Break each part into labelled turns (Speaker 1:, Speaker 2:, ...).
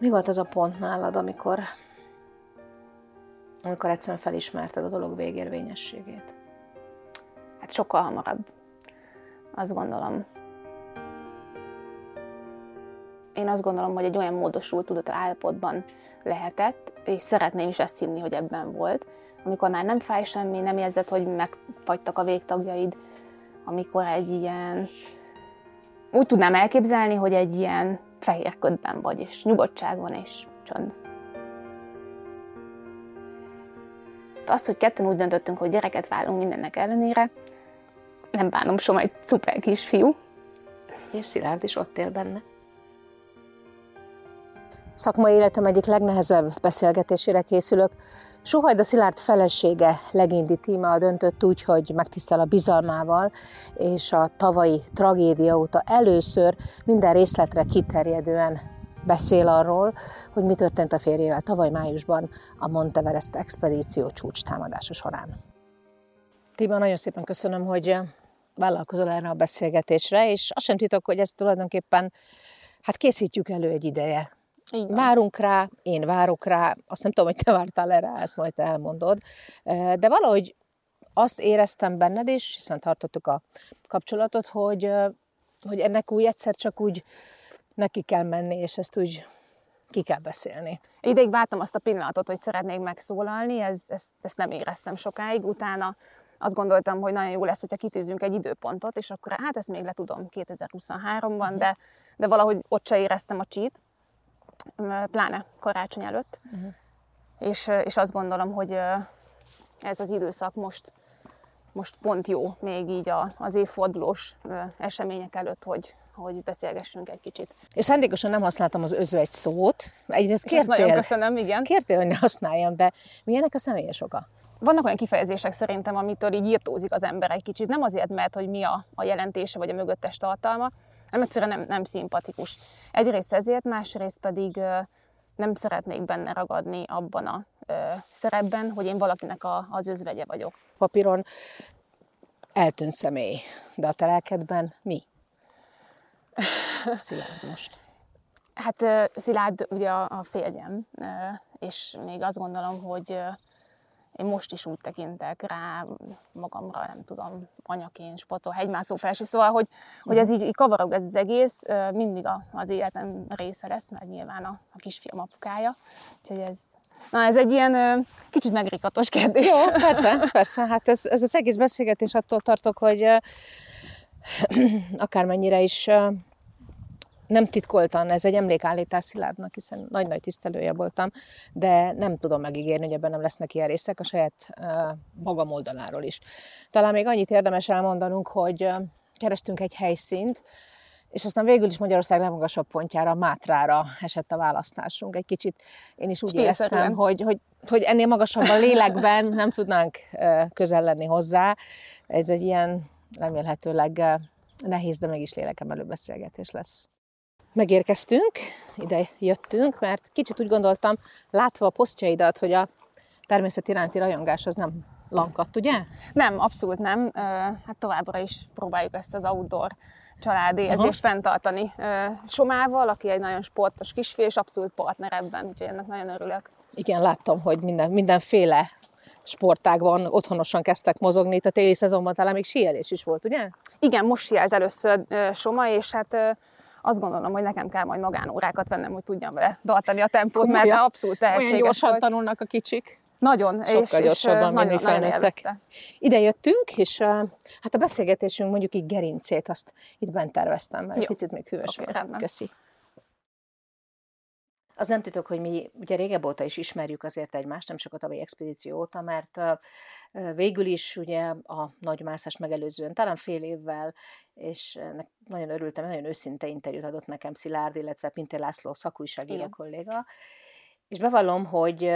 Speaker 1: Mi volt az a pont nálad, amikor, amikor egyszerűen felismerted a dolog végérvényességét?
Speaker 2: Hát sokkal hamarabb, azt gondolom. Én azt gondolom, hogy egy olyan módosult tudat állapotban lehetett, és szeretném is ezt hinni, hogy ebben volt, amikor már nem fáj semmi, nem érzed, hogy megfagytak a végtagjaid, amikor egy ilyen, úgy tudnám elképzelni, hogy egy ilyen fehér ködben vagy, és nyugodtság van, és csönd. Az, hogy ketten úgy döntöttünk, hogy gyereket válunk mindennek ellenére, nem bánom soha egy szuper kisfiú.
Speaker 1: És Szilárd is ott él benne. Szakmai életem egyik legnehezebb beszélgetésére készülök. Sohajda Szilárd felesége legindi tíma döntött úgy, hogy megtisztel a bizalmával, és a tavalyi tragédia óta először minden részletre kiterjedően beszél arról, hogy mi történt a férjével tavaly májusban a Monteverest expedíció csúcs támadása során. Tiba, nagyon szépen köszönöm, hogy vállalkozol erre a beszélgetésre, és azt sem titok, hogy ezt tulajdonképpen hát készítjük elő egy ideje. Így Várunk rá, én várok rá, azt nem tudom, hogy te vártál erre, ezt majd te elmondod, de valahogy azt éreztem benned is, hiszen tartottuk a kapcsolatot, hogy, hogy ennek úgy egyszer csak úgy neki kell menni, és ezt úgy ki kell beszélni.
Speaker 2: Ideig vártam azt a pillanatot, hogy szeretnék megszólalni, ez, ezt, ezt nem éreztem sokáig, utána azt gondoltam, hogy nagyon jó lesz, hogyha kitűzünk egy időpontot, és akkor hát ezt még le tudom 2023-ban, mhm. de, de valahogy ott se éreztem a csít, pláne karácsony előtt. Uh-huh. És, és azt gondolom, hogy ez az időszak most, most pont jó, még így a, az évfordulós események előtt, hogy, hogy beszélgessünk egy kicsit.
Speaker 1: És szándékosan nem használtam az özvegy szót.
Speaker 2: Egyrészt kértél, nagyon köszönöm, igen.
Speaker 1: Kértél, hogy ne használjam, de milyenek a személyes oka?
Speaker 2: Vannak olyan kifejezések szerintem, amitől így írtózik az ember egy kicsit. Nem azért, mert hogy mi a, a jelentése vagy a mögöttes tartalma, nem egyszerűen nem, nem szimpatikus. Egyrészt ezért, másrészt pedig nem szeretnék benne ragadni abban a szerepben, hogy én valakinek a, az özvegye vagyok.
Speaker 1: Papíron eltűnt személy, de a telkedben mi? Szilárd most.
Speaker 2: Hát Szilárd ugye a, a férjem, és még azt gondolom, hogy én most is úgy tekintek rá magamra, nem tudom, anyaként, sportol, hegymászó felsi, szóval, hogy, hogy ez így, így kavarog ez az egész, mindig a, az életem része lesz, mert nyilván a, a kisfiam apukája, úgyhogy ez, Na, ez egy ilyen kicsit megrikatos kérdés.
Speaker 1: Jó, persze, persze. Hát ez, ez az egész beszélgetés attól tartok, hogy akármennyire is nem titkoltan, ez egy emlékállítás Szilárdnak, hiszen nagy-nagy tisztelője voltam, de nem tudom megígérni, hogy ebben nem lesznek ilyen részek a saját uh, magam oldaláról is. Talán még annyit érdemes elmondanunk, hogy uh, kerestünk egy helyszínt, és aztán végül is Magyarország legmagasabb pontjára, Mátrára esett a választásunk. Egy kicsit én is úgy éreztem, hogy, hogy, hogy ennél magasabb a lélekben nem tudnánk közel lenni hozzá. Ez egy ilyen remélhetőleg nehéz, de mégis lélekemelő beszélgetés lesz megérkeztünk, ide jöttünk, mert kicsit úgy gondoltam, látva a posztjaidat, hogy a természet iránti rajongás az nem lankadt, ugye?
Speaker 2: Nem, abszolút nem. Hát továbbra is próbáljuk ezt az outdoor családi uh-huh. érzést fenntartani Somával, aki egy nagyon sportos kisfiú, és abszolút partner ebben, úgyhogy ennek nagyon örülök.
Speaker 1: Igen, láttam, hogy minden, mindenféle sportágban otthonosan kezdtek mozogni. Itt a téli szezonban talán még síelés is volt, ugye?
Speaker 2: Igen, most sielt először Soma, és hát azt gondolom, hogy nekem kell majd magánórákat vennem, hogy tudjam vele tartani a tempót, mert ja. abszolút tehetséges
Speaker 1: Olyan gyorsan volt. tanulnak a kicsik.
Speaker 2: Nagyon,
Speaker 1: Sokkal és, gyorsabban, és nagyon, felnőttek. Ide jöttünk, és hát a beszélgetésünk mondjuk így gerincét, azt itt bent terveztem, mert Jó. picit még hűvös okay, volt. Köszi. Az nem titok, hogy mi ugye régebb óta is ismerjük azért egymást, nem csak a tavalyi expedíció óta, mert végül is ugye a nagymászás megelőzően, talán fél évvel, és nagyon örültem, nagyon őszinte interjút adott nekem Szilárd, illetve Pintér László szakújságíró kolléga, és bevallom, hogy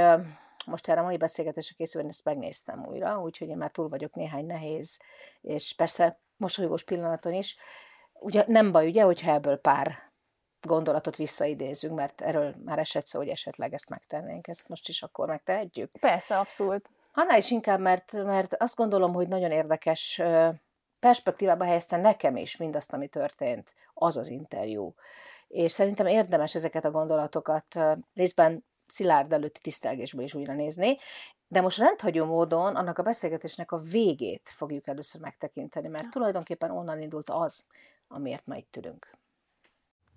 Speaker 1: most erre a mai beszélgetésre készülni ezt megnéztem újra, úgyhogy én már túl vagyok néhány nehéz, és persze mosolygós pillanaton is. Ugye nem baj, ugye, hogyha ebből pár gondolatot visszaidézünk, mert erről már esett szó, hogy esetleg ezt megtennénk, ezt most is akkor megtehetjük.
Speaker 2: Persze, abszolút.
Speaker 1: Annál is inkább, mert, mert azt gondolom, hogy nagyon érdekes perspektívába helyezte nekem is mindazt, ami történt, az az interjú. és szerintem érdemes ezeket a gondolatokat részben szilárd előtti tisztelgésből is újra nézni, de most rendhagyó módon annak a beszélgetésnek a végét fogjuk először megtekinteni, mert tulajdonképpen onnan indult az, amiért ma itt ülünk.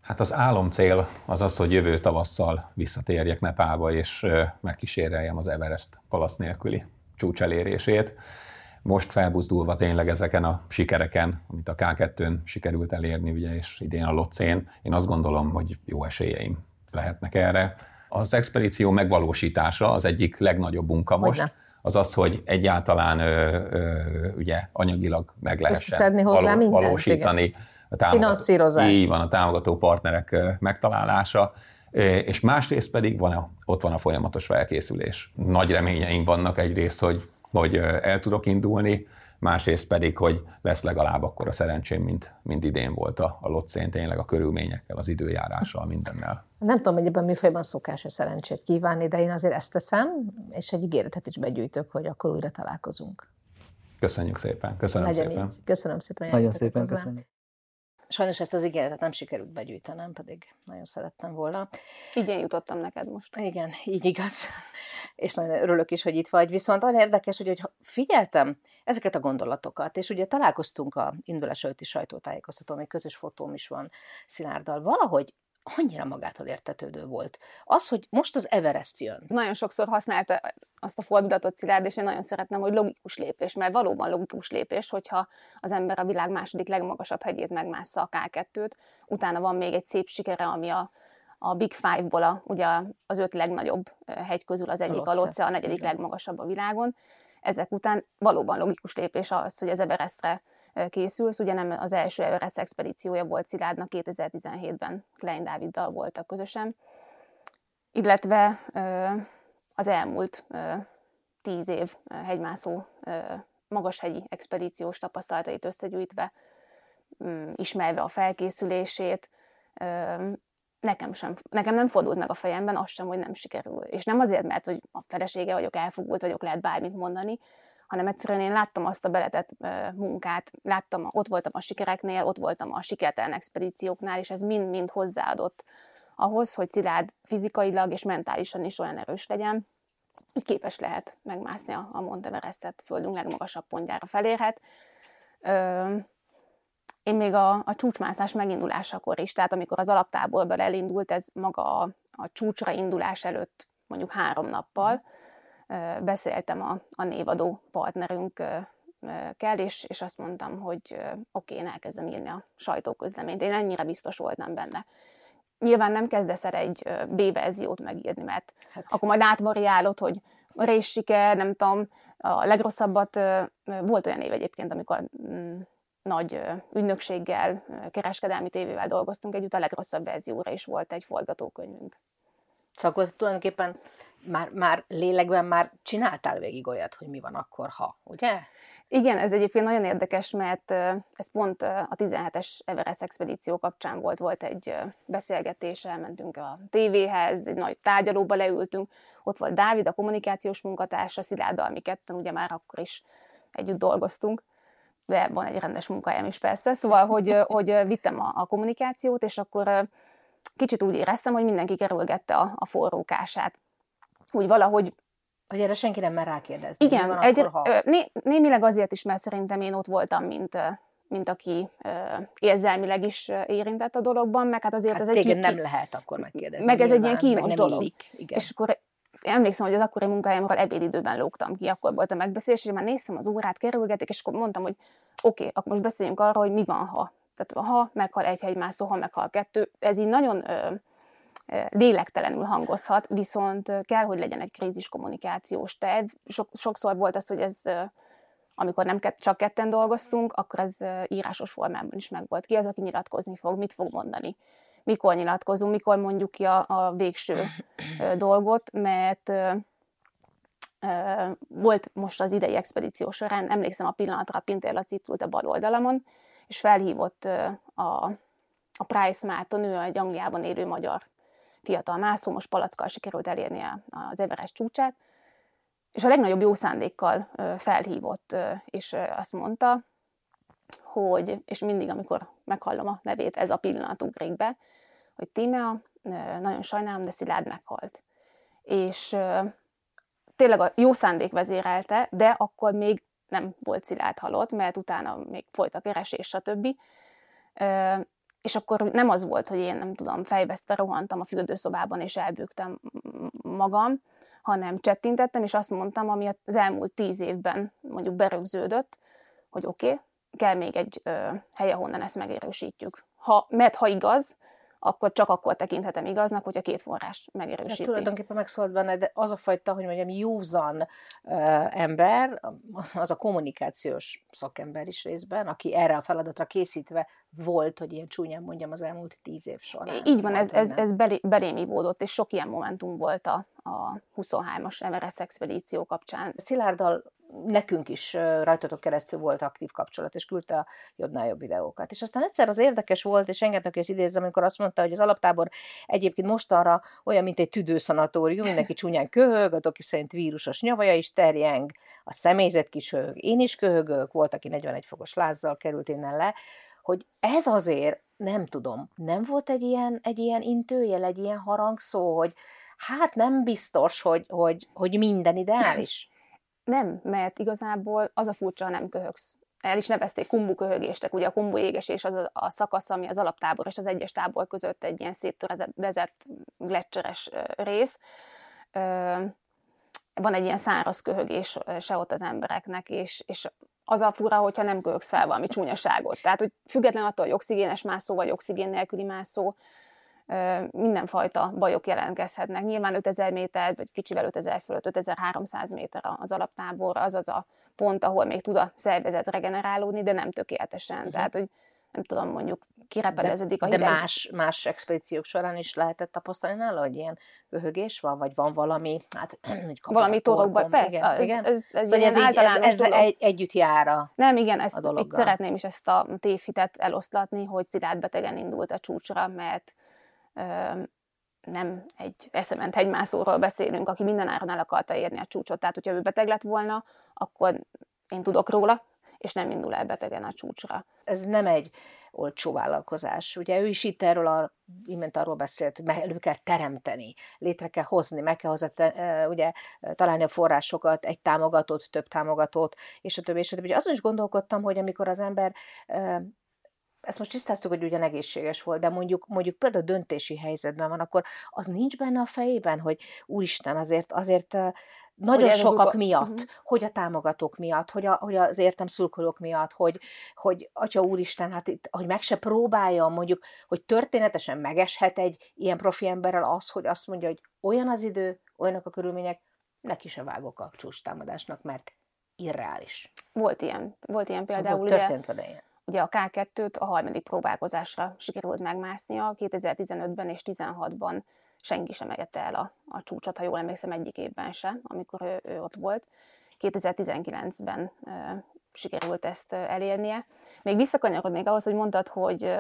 Speaker 3: Hát az álom cél az az, hogy jövő tavasszal visszatérjek Nepálba, és megkíséreljem az Everest palasz nélküli csúcs elérését. Most felbuzdulva tényleg ezeken a sikereken, amit a K2-n sikerült elérni, ugye, és idén a Locén, én azt gondolom, hogy jó esélyeim lehetnek erre. Az expedíció megvalósítása az egyik legnagyobb munka most. Hogyne az az, hogy egyáltalán ö, ö, ugye anyagilag meg lehessen való, valósítani. Igen
Speaker 1: a támogató, Finanszírozás.
Speaker 3: Így van, a támogató partnerek megtalálása, és másrészt pedig van a, ott van a folyamatos felkészülés. Nagy reményeim vannak egyrészt, hogy, hogy el tudok indulni, másrészt pedig, hogy lesz legalább akkor a szerencsém, mint, mint idén volt a, a Lotszén, tényleg a körülményekkel, az időjárással, mindennel.
Speaker 1: Nem tudom, hogy ebben műfajban szokás a szerencsét kívánni, de én azért ezt teszem, és egy ígéretet is begyűjtök, hogy akkor újra találkozunk.
Speaker 3: Köszönjük szépen. Köszönöm
Speaker 1: Legyen
Speaker 3: szépen.
Speaker 1: Így. Köszönöm szépen.
Speaker 4: Nagyon szépen hozzá. köszönöm.
Speaker 1: Sajnos ezt az ígéretet nem sikerült begyűjtenem, pedig nagyon szerettem volna.
Speaker 2: Így én jutottam neked most.
Speaker 1: Igen, így igaz. És nagyon örülök is, hogy itt vagy. Viszont olyan érdekes, hogy, hogy figyeltem ezeket a gondolatokat, és ugye találkoztunk a indulás előtti sajtótájékoztató, még közös fotóm is van Szilárddal. Valahogy annyira magától értetődő volt. Az, hogy most az Everest jön.
Speaker 2: Nagyon sokszor használta azt a fordulatot Szilárd, és én nagyon szeretném, hogy logikus lépés, mert valóban logikus lépés, hogyha az ember a világ második legmagasabb hegyét megmássza a K2-t, utána van még egy szép sikere, ami a, a Big Five-ból a, ugye az öt legnagyobb hegy közül az egyik, a Lotse, a negyedik legmagasabb a világon. Ezek után valóban logikus lépés az, hogy az Everestre készülsz. Ugye nem az első Everest expedíciója volt Szilárdnak, 2017-ben Klein Dáviddal voltak közösen, illetve az elmúlt tíz év hegymászó magashegyi expedíciós tapasztalatait összegyűjtve, mm, ismerve a felkészülését, nekem, sem, nekem nem fordult meg a fejemben az sem, hogy nem sikerül. És nem azért, mert hogy a felesége vagyok, elfogult vagyok, lehet bármit mondani, hanem egyszerűen én láttam azt a beletett munkát, láttam, ott voltam a sikereknél, ott voltam a sikertelen expedícióknál, és ez mind-mind hozzáadott ahhoz, hogy Szilárd fizikailag és mentálisan is olyan erős legyen, hogy képes lehet megmászni a, a Monteverestet, földünk legmagasabb pontjára felérhet. Én még a, a csúcsmászás megindulásakor is, tehát amikor az alaptáborból elindult, ez maga a, a csúcsra indulás előtt mondjuk három nappal, beszéltem a, a névadó partnerünkkel, és, és azt mondtam, hogy oké, én elkezdem írni a sajtóközleményt. Én ennyire biztos voltam benne. Nyilván nem kezdesz el egy B-verziót megírni, mert hát. akkor majd átvariálod, hogy réssike, nem tudom, a legrosszabbat, volt olyan év egyébként, amikor mm, nagy ügynökséggel, kereskedelmi tévével dolgoztunk együtt, a legrosszabb verzióra is volt egy forgatókönyvünk.
Speaker 1: Szóval akkor tulajdonképpen már, már lélekben már csináltál végig olyat, hogy mi van akkor, ha, ugye?
Speaker 2: Igen, ez egyébként nagyon érdekes, mert ez pont a 17-es Everest expedíció kapcsán volt, volt egy beszélgetés, elmentünk a tévéhez, egy nagy tárgyalóba leültünk, ott volt Dávid, a kommunikációs munkatársa, Szilárddal, mi ketten ugye már akkor is együtt dolgoztunk, de van egy rendes munkahelyem is persze, szóval, hogy, hogy vittem a, a kommunikációt, és akkor kicsit úgy éreztem, hogy mindenki kerülgette a, a forrókását úgy valahogy
Speaker 1: hogy erre senki nem mer rákérdezni.
Speaker 2: Igen, van egy, akkor, ha... né, némileg azért is, mert szerintem én ott voltam, mint, mint aki érzelmileg is érintett a dologban, meg hát azért
Speaker 1: hát
Speaker 2: ez
Speaker 1: egy... Ki... nem lehet akkor megkérdezni.
Speaker 2: Meg ez egy ilyen kínos dolog. Illik. Igen. És akkor emlékszem, hogy az akkori munkahelyemről ebédidőben lógtam ki, akkor volt a megbeszélés, és már néztem az órát, kerülgetik, és akkor mondtam, hogy oké, okay, akkor most beszéljünk arról, hogy mi van, ha. Tehát ha meghal egy hegymászó, ha meghal kettő, ez így nagyon ö, lélektelenül hangozhat, viszont kell, hogy legyen egy krízis kommunikációs terv. Sok, sokszor volt az, hogy ez, amikor nem csak ketten dolgoztunk, akkor ez írásos formában is megvolt. Ki az, aki nyilatkozni fog, mit fog mondani, mikor nyilatkozunk, mikor mondjuk ki a, a végső dolgot, mert volt most az idei expedíció során, emlékszem a pillanatra, Pintér Laci ült a bal oldalamon, és felhívott a, a Price Máton, ő egy Angliában élő magyar fiatal mászó, most palackkal sikerült elérnie az Everest csúcsát, és a legnagyobb jó szándékkal felhívott, és azt mondta, hogy, és mindig, amikor meghallom a nevét, ez a pillanat ugrik be, hogy Tímea, nagyon sajnálom, de Szilárd meghalt. És tényleg a jó szándék vezérelte, de akkor még nem volt Szilárd halott, mert utána még folyt a keresés, stb. És akkor nem az volt, hogy én nem tudom, fejvesztve rohantam a fürdőszobában és elbűgtem magam, hanem csettintettem, és azt mondtam, ami az elmúlt tíz évben mondjuk berögződött, hogy oké, okay, kell még egy ö, hely, ahonnan ezt megerősítjük. Ha, mert ha igaz, akkor csak akkor tekinthetem igaznak, hogyha két forrás megerősíti.
Speaker 1: Hát tulajdonképpen megszólt benne, de az a fajta, hogy mondjam, józan uh, ember, az a kommunikációs szakember is részben, aki erre a feladatra készítve volt, hogy ilyen csúnyán mondjam, az elmúlt tíz év során.
Speaker 2: Így van, ez, ez, ez belé, belém ivódott, és sok ilyen momentum volt a, a 23-as Everest expedíció kapcsán.
Speaker 1: Szilárddal nekünk is rajtatok keresztül volt aktív kapcsolat, és küldte a jobbnál jobb videókat. És aztán egyszer az érdekes volt, és engednek hogy idézzem, amikor azt mondta, hogy az alaptábor egyébként mostanra olyan, mint egy tüdőszanatórium, mindenki csúnyán köhög, a doki szerint vírusos nyavaja is terjeng, a személyzet kis höhög, én is köhögök, volt, aki 41 fokos lázzal került innen le, hogy ez azért, nem tudom, nem volt egy ilyen, egy ilyen intőjel, egy ilyen harangszó, hogy hát nem biztos, hogy, hogy, hogy minden ideális.
Speaker 2: Nem, mert igazából az a furcsa, nem köhögsz. El is nevezték kumbu köhögéstek, ugye a kumbu égesés az a, a szakasz, ami az alaptábor és az egyes tábor között egy ilyen széttörezett lecseres rész. Van egy ilyen száraz köhögés se ott az embereknek, és, és az a fura, hogyha nem köhögsz fel valami csúnyaságot. Tehát, hogy független attól, hogy oxigénes mászó vagy oxigén nélküli mászó, mindenfajta bajok jelentkezhetnek. Nyilván 5000 méter, vagy kicsivel 5000 fölött, 5300 méter az alaptábor, az az a pont, ahol még tud a szervezet regenerálódni, de nem tökéletesen. Uh-huh. Tehát, hogy nem tudom, mondjuk kirepedezedik
Speaker 1: a hideg. De más, más expedíciók során is lehetett tapasztalni nála, hogy ilyen köhögés van, vagy van valami, hát
Speaker 2: valami torokban, persze, igen, ez, igen. ez, ez,
Speaker 1: szóval ez, így, ez, ez egy, együtt jár a
Speaker 2: Nem, igen, ezt, a itt szeretném is ezt a tévhitet eloszlatni, hogy Szilárd betegen indult a csúcsra, mert nem egy eszement hegymászóról beszélünk, aki mindenáron el akarta érni a csúcsot. Tehát, hogyha ő beteg lett volna, akkor én tudok róla, és nem indul el betegen a csúcsra.
Speaker 1: Ez nem egy olcsó vállalkozás. Ugye ő is itt erről a, imént arról beszélt, hogy elő kell teremteni, létre kell hozni, meg kell hozni, ugye, találni a forrásokat, egy támogatót, több támogatót, és a többi, és a többi. Azon is gondolkodtam, hogy amikor az ember ezt most tisztáztuk, hogy ugyan egészséges volt, de mondjuk, mondjuk például döntési helyzetben van, akkor az nincs benne a fejében, hogy úristen, azért, azért nagyon hogy sokak utol... miatt, uh-huh. hogy a támogatók miatt, hogy, a, hogy az értem szurkolók miatt, hogy, hogy atya úristen, hát itt, hogy meg se próbálja, mondjuk, hogy történetesen megeshet egy ilyen profi emberrel az, hogy azt mondja, hogy olyan az idő, olyanok a körülmények, neki se vágok a csúcs támadásnak, mert irreális.
Speaker 2: Volt ilyen, volt ilyen
Speaker 1: szóval
Speaker 2: például.
Speaker 1: Szóval történt vele ilyen.
Speaker 2: Ugye a K2-t a harmadik próbálkozásra sikerült megmásznia, 2015-ben és 2016-ban senki sem érte el a, a csúcsot, ha jól emlékszem, egyik évben se, amikor ő, ő ott volt. 2019-ben e, sikerült ezt elérnie. Még visszakanyarodnék ahhoz, hogy mondtad, hogy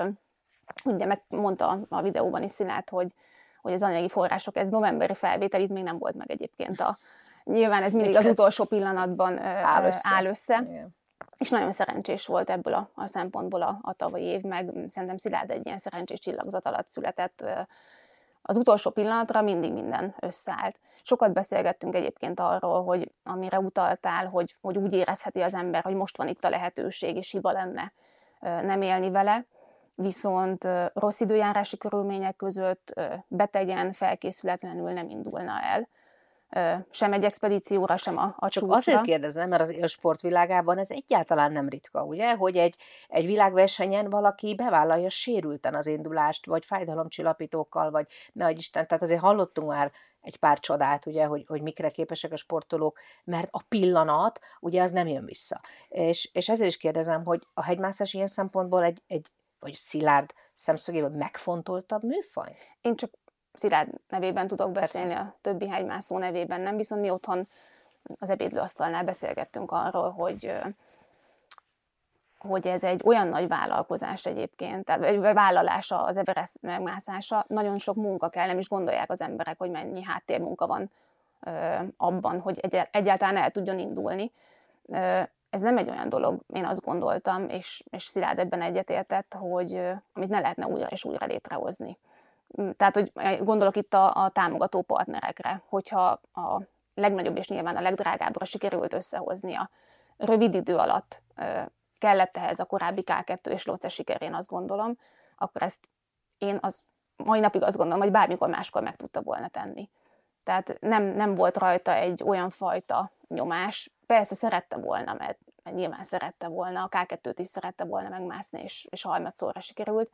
Speaker 2: ugye megmondta a videóban is Szilárd, hogy, hogy az anyagi források, ez novemberi felvétel, itt még nem volt meg egyébként a, Nyilván ez mindig az utolsó pillanatban áll össze. Áll össze. Igen és nagyon szerencsés volt ebből a, a szempontból a, a tavalyi év, meg szerintem Szilárd egy ilyen szerencsés csillagzat alatt született. Az utolsó pillanatra mindig minden összeállt. Sokat beszélgettünk egyébként arról, hogy amire utaltál, hogy, hogy úgy érezheti az ember, hogy most van itt a lehetőség, és hiba lenne nem élni vele, viszont rossz időjárási körülmények között betegen, felkészületlenül nem indulna el sem egy expedícióra, sem a, a
Speaker 1: Csak csúcsra. azért kérdezem, mert az élsport világában ez egyáltalán nem ritka, ugye, hogy egy, egy világversenyen valaki bevállalja sérülten az indulást, vagy fájdalomcsillapítókkal, vagy ne Isten, tehát azért hallottunk már egy pár csodát, ugye, hogy, hogy mikre képesek a sportolók, mert a pillanat, ugye, az nem jön vissza. És, és ezért is kérdezem, hogy a hegymászás ilyen szempontból egy, egy vagy szilárd szemszögében megfontoltabb műfaj?
Speaker 2: Én csak Szilárd nevében tudok beszélni, Persze. a többi hegymászó nevében nem, viszont mi otthon az ebédlőasztalnál beszélgettünk arról, hogy hogy ez egy olyan nagy vállalkozás egyébként, vagy vállalása az Everest megmászása, nagyon sok munka kell, nem is gondolják az emberek, hogy mennyi háttérmunka van abban, hogy egyáltalán el tudjon indulni. Ez nem egy olyan dolog, én azt gondoltam, és, és Szilárd ebben egyetértett, hogy amit ne lehetne újra és újra létrehozni Tehát, hogy gondolok itt a, a támogató partnerekre, hogyha a legnagyobb és nyilván a legdrágábbra sikerült összehoznia rövid idő alatt kellett ehhez a korábbi K2 és Loce sikerén, azt gondolom, akkor ezt én az mai napig azt gondolom, hogy bármikor máskor meg tudta volna tenni. Tehát nem, nem volt rajta egy olyan fajta nyomás. Persze szerette volna, mert, mert nyilván szerette volna, a K2-t is szerette volna megmászni, és, és harmadszorra sikerült.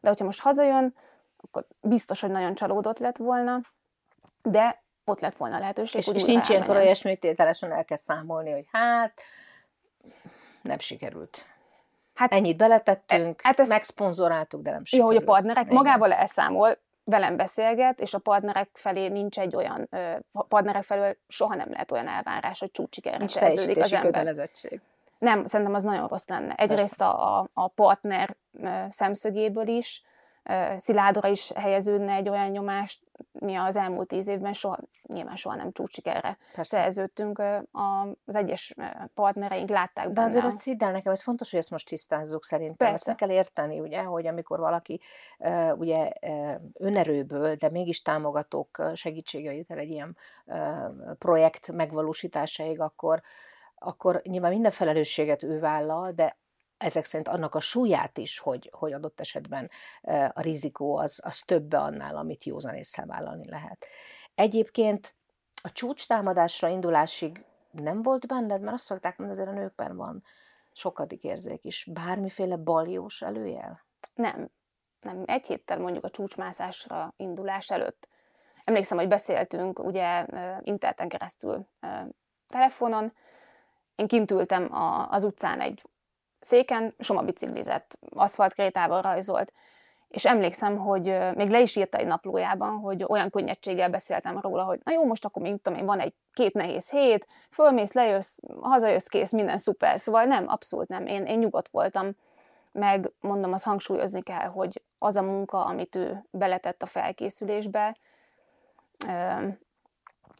Speaker 2: De hogyha most hazajön, akkor biztos, hogy nagyon csalódott lett volna, de ott lett volna lehetőség.
Speaker 1: És, és nincs ilyenkor olyasmi, tételesen el kell számolni, hogy hát nem sikerült. Hát, Ennyit beletettünk, hát ezt, megszponzoráltuk, de nem sikerült.
Speaker 2: Jó, hogy a partnerek Igen. magával elszámol, velem beszélget, és a partnerek felé nincs egy olyan, a partnerek felől soha nem lehet olyan elvárás, hogy csúcsikerre
Speaker 1: szerződik az ember. kötelezettség.
Speaker 2: Nem, szerintem az nagyon rossz lenne. Egyrészt a, a, a partner szemszögéből is, Szilárdra is helyeződne egy olyan nyomást, mi az elmúlt tíz évben soha, nyilván soha nem csúcsikerre szerződtünk. Az egyes partnereink látták
Speaker 1: De benne. azért azt hidd el nekem, ez fontos, hogy ezt most tisztázzuk szerintem. Persze. Ezt meg kell érteni, ugye, hogy amikor valaki ugye önerőből, de mégis támogatók segítsége jut el egy ilyen projekt megvalósításaig, akkor akkor nyilván minden felelősséget ő vállal, de ezek szerint annak a súlyát is, hogy, hogy adott esetben a rizikó az, az többe annál, amit józan észre vállalni lehet. Egyébként a csúcs támadásra indulásig nem volt benned, mert azt szokták mondani, azért a nőkben van sokadik érzék is. Bármiféle baljós előjel?
Speaker 2: Nem. Nem. Egy héttel mondjuk a csúcsmászásra indulás előtt. Emlékszem, hogy beszéltünk ugye interneten keresztül telefonon. Én kint ültem az utcán egy széken, Soma biciklizett, aszfaltkrétával rajzolt. És emlékszem, hogy még le is írta egy naplójában, hogy olyan könnyedséggel beszéltem róla, hogy na jó, most akkor még tudom én, van egy két nehéz hét, fölmész, lejössz, hazajössz, kész, minden szuper. Szóval nem, abszolút nem. Én, én nyugodt voltam, meg mondom, azt hangsúlyozni kell, hogy az a munka, amit ő beletett a felkészülésbe,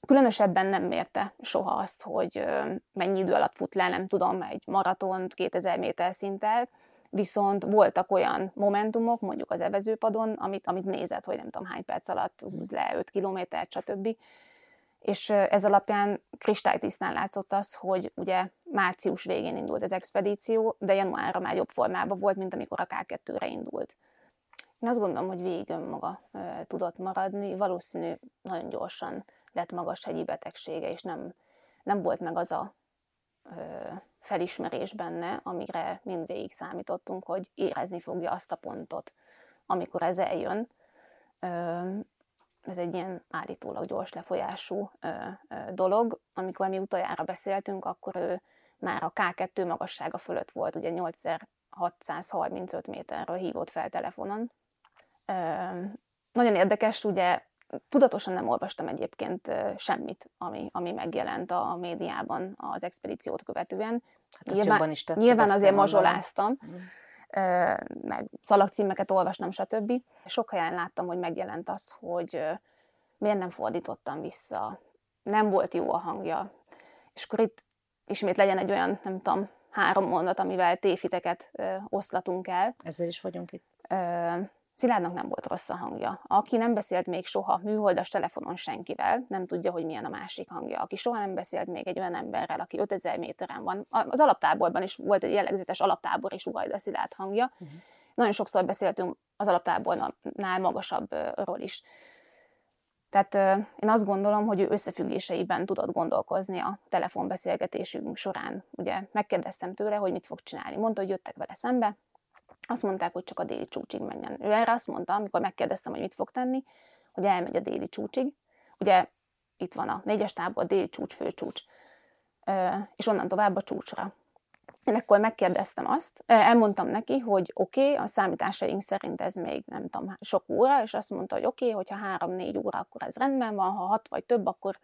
Speaker 2: Különösebben nem mérte soha azt, hogy mennyi idő alatt fut le, nem tudom, egy maratont 2000 méter szinttel, viszont voltak olyan momentumok, mondjuk az evezőpadon, amit, amit nézett, hogy nem tudom hány perc alatt húz le 5 kilométert, stb. És ez alapján kristálytisztán látszott az, hogy ugye március végén indult az expedíció, de januárra már jobb formában volt, mint amikor a K2-re indult. Én azt gondolom, hogy végig önmaga tudott maradni, valószínű nagyon gyorsan lett magas hegyi betegsége, és nem, nem volt meg az a ö, felismerés benne, amire mindvégig számítottunk, hogy érezni fogja azt a pontot, amikor ez eljön. Ö, ez egy ilyen állítólag gyors lefolyású ö, ö, dolog. Amikor mi utoljára beszéltünk, akkor ő már a K2 magassága fölött volt, ugye 8635 méterről hívott fel telefonon. Ö, nagyon érdekes, ugye tudatosan nem olvastam egyébként semmit, ami, ami megjelent a médiában az expedíciót követően.
Speaker 1: Hát nyilván, is tetted,
Speaker 2: nyilván azért mazsoláztam, mm. meg szalagcímeket olvastam, stb. Sok helyen láttam, hogy megjelent az, hogy miért nem fordítottam vissza, nem volt jó a hangja. És akkor itt ismét legyen egy olyan, nem tudom, három mondat, amivel téfiteket oszlatunk el.
Speaker 1: Ezzel is vagyunk itt.
Speaker 2: Szilárdnak nem volt rossz a hangja. Aki nem beszélt még soha műholdas telefonon senkivel, nem tudja, hogy milyen a másik hangja. Aki soha nem beszélt még egy olyan emberrel, aki 5000 méteren van. Az alaptáborban is volt egy jellegzetes alaptábor és Ugajda Szilárd hangja. Uh-huh. Nagyon sokszor beszéltünk az alaptábornál magasabbról is. Tehát én azt gondolom, hogy ő összefüggéseiben tudott gondolkozni a telefonbeszélgetésünk során. Ugye megkérdeztem tőle, hogy mit fog csinálni. Mondta, hogy jöttek vele szembe, azt mondták, hogy csak a déli csúcsig menjen. Ő erre azt mondta, amikor megkérdeztem, hogy mit fog tenni, hogy elmegy a déli csúcsig. Ugye itt van a négyes tábor, a déli csúcs, főcsúcs, és onnan tovább a csúcsra. Én ekkor megkérdeztem azt, elmondtam neki, hogy oké, okay, a számításaink szerint ez még nem tudom, sok óra, és azt mondta, hogy oké, okay, hogyha három-négy óra, akkor ez rendben van, ha hat vagy több, akkor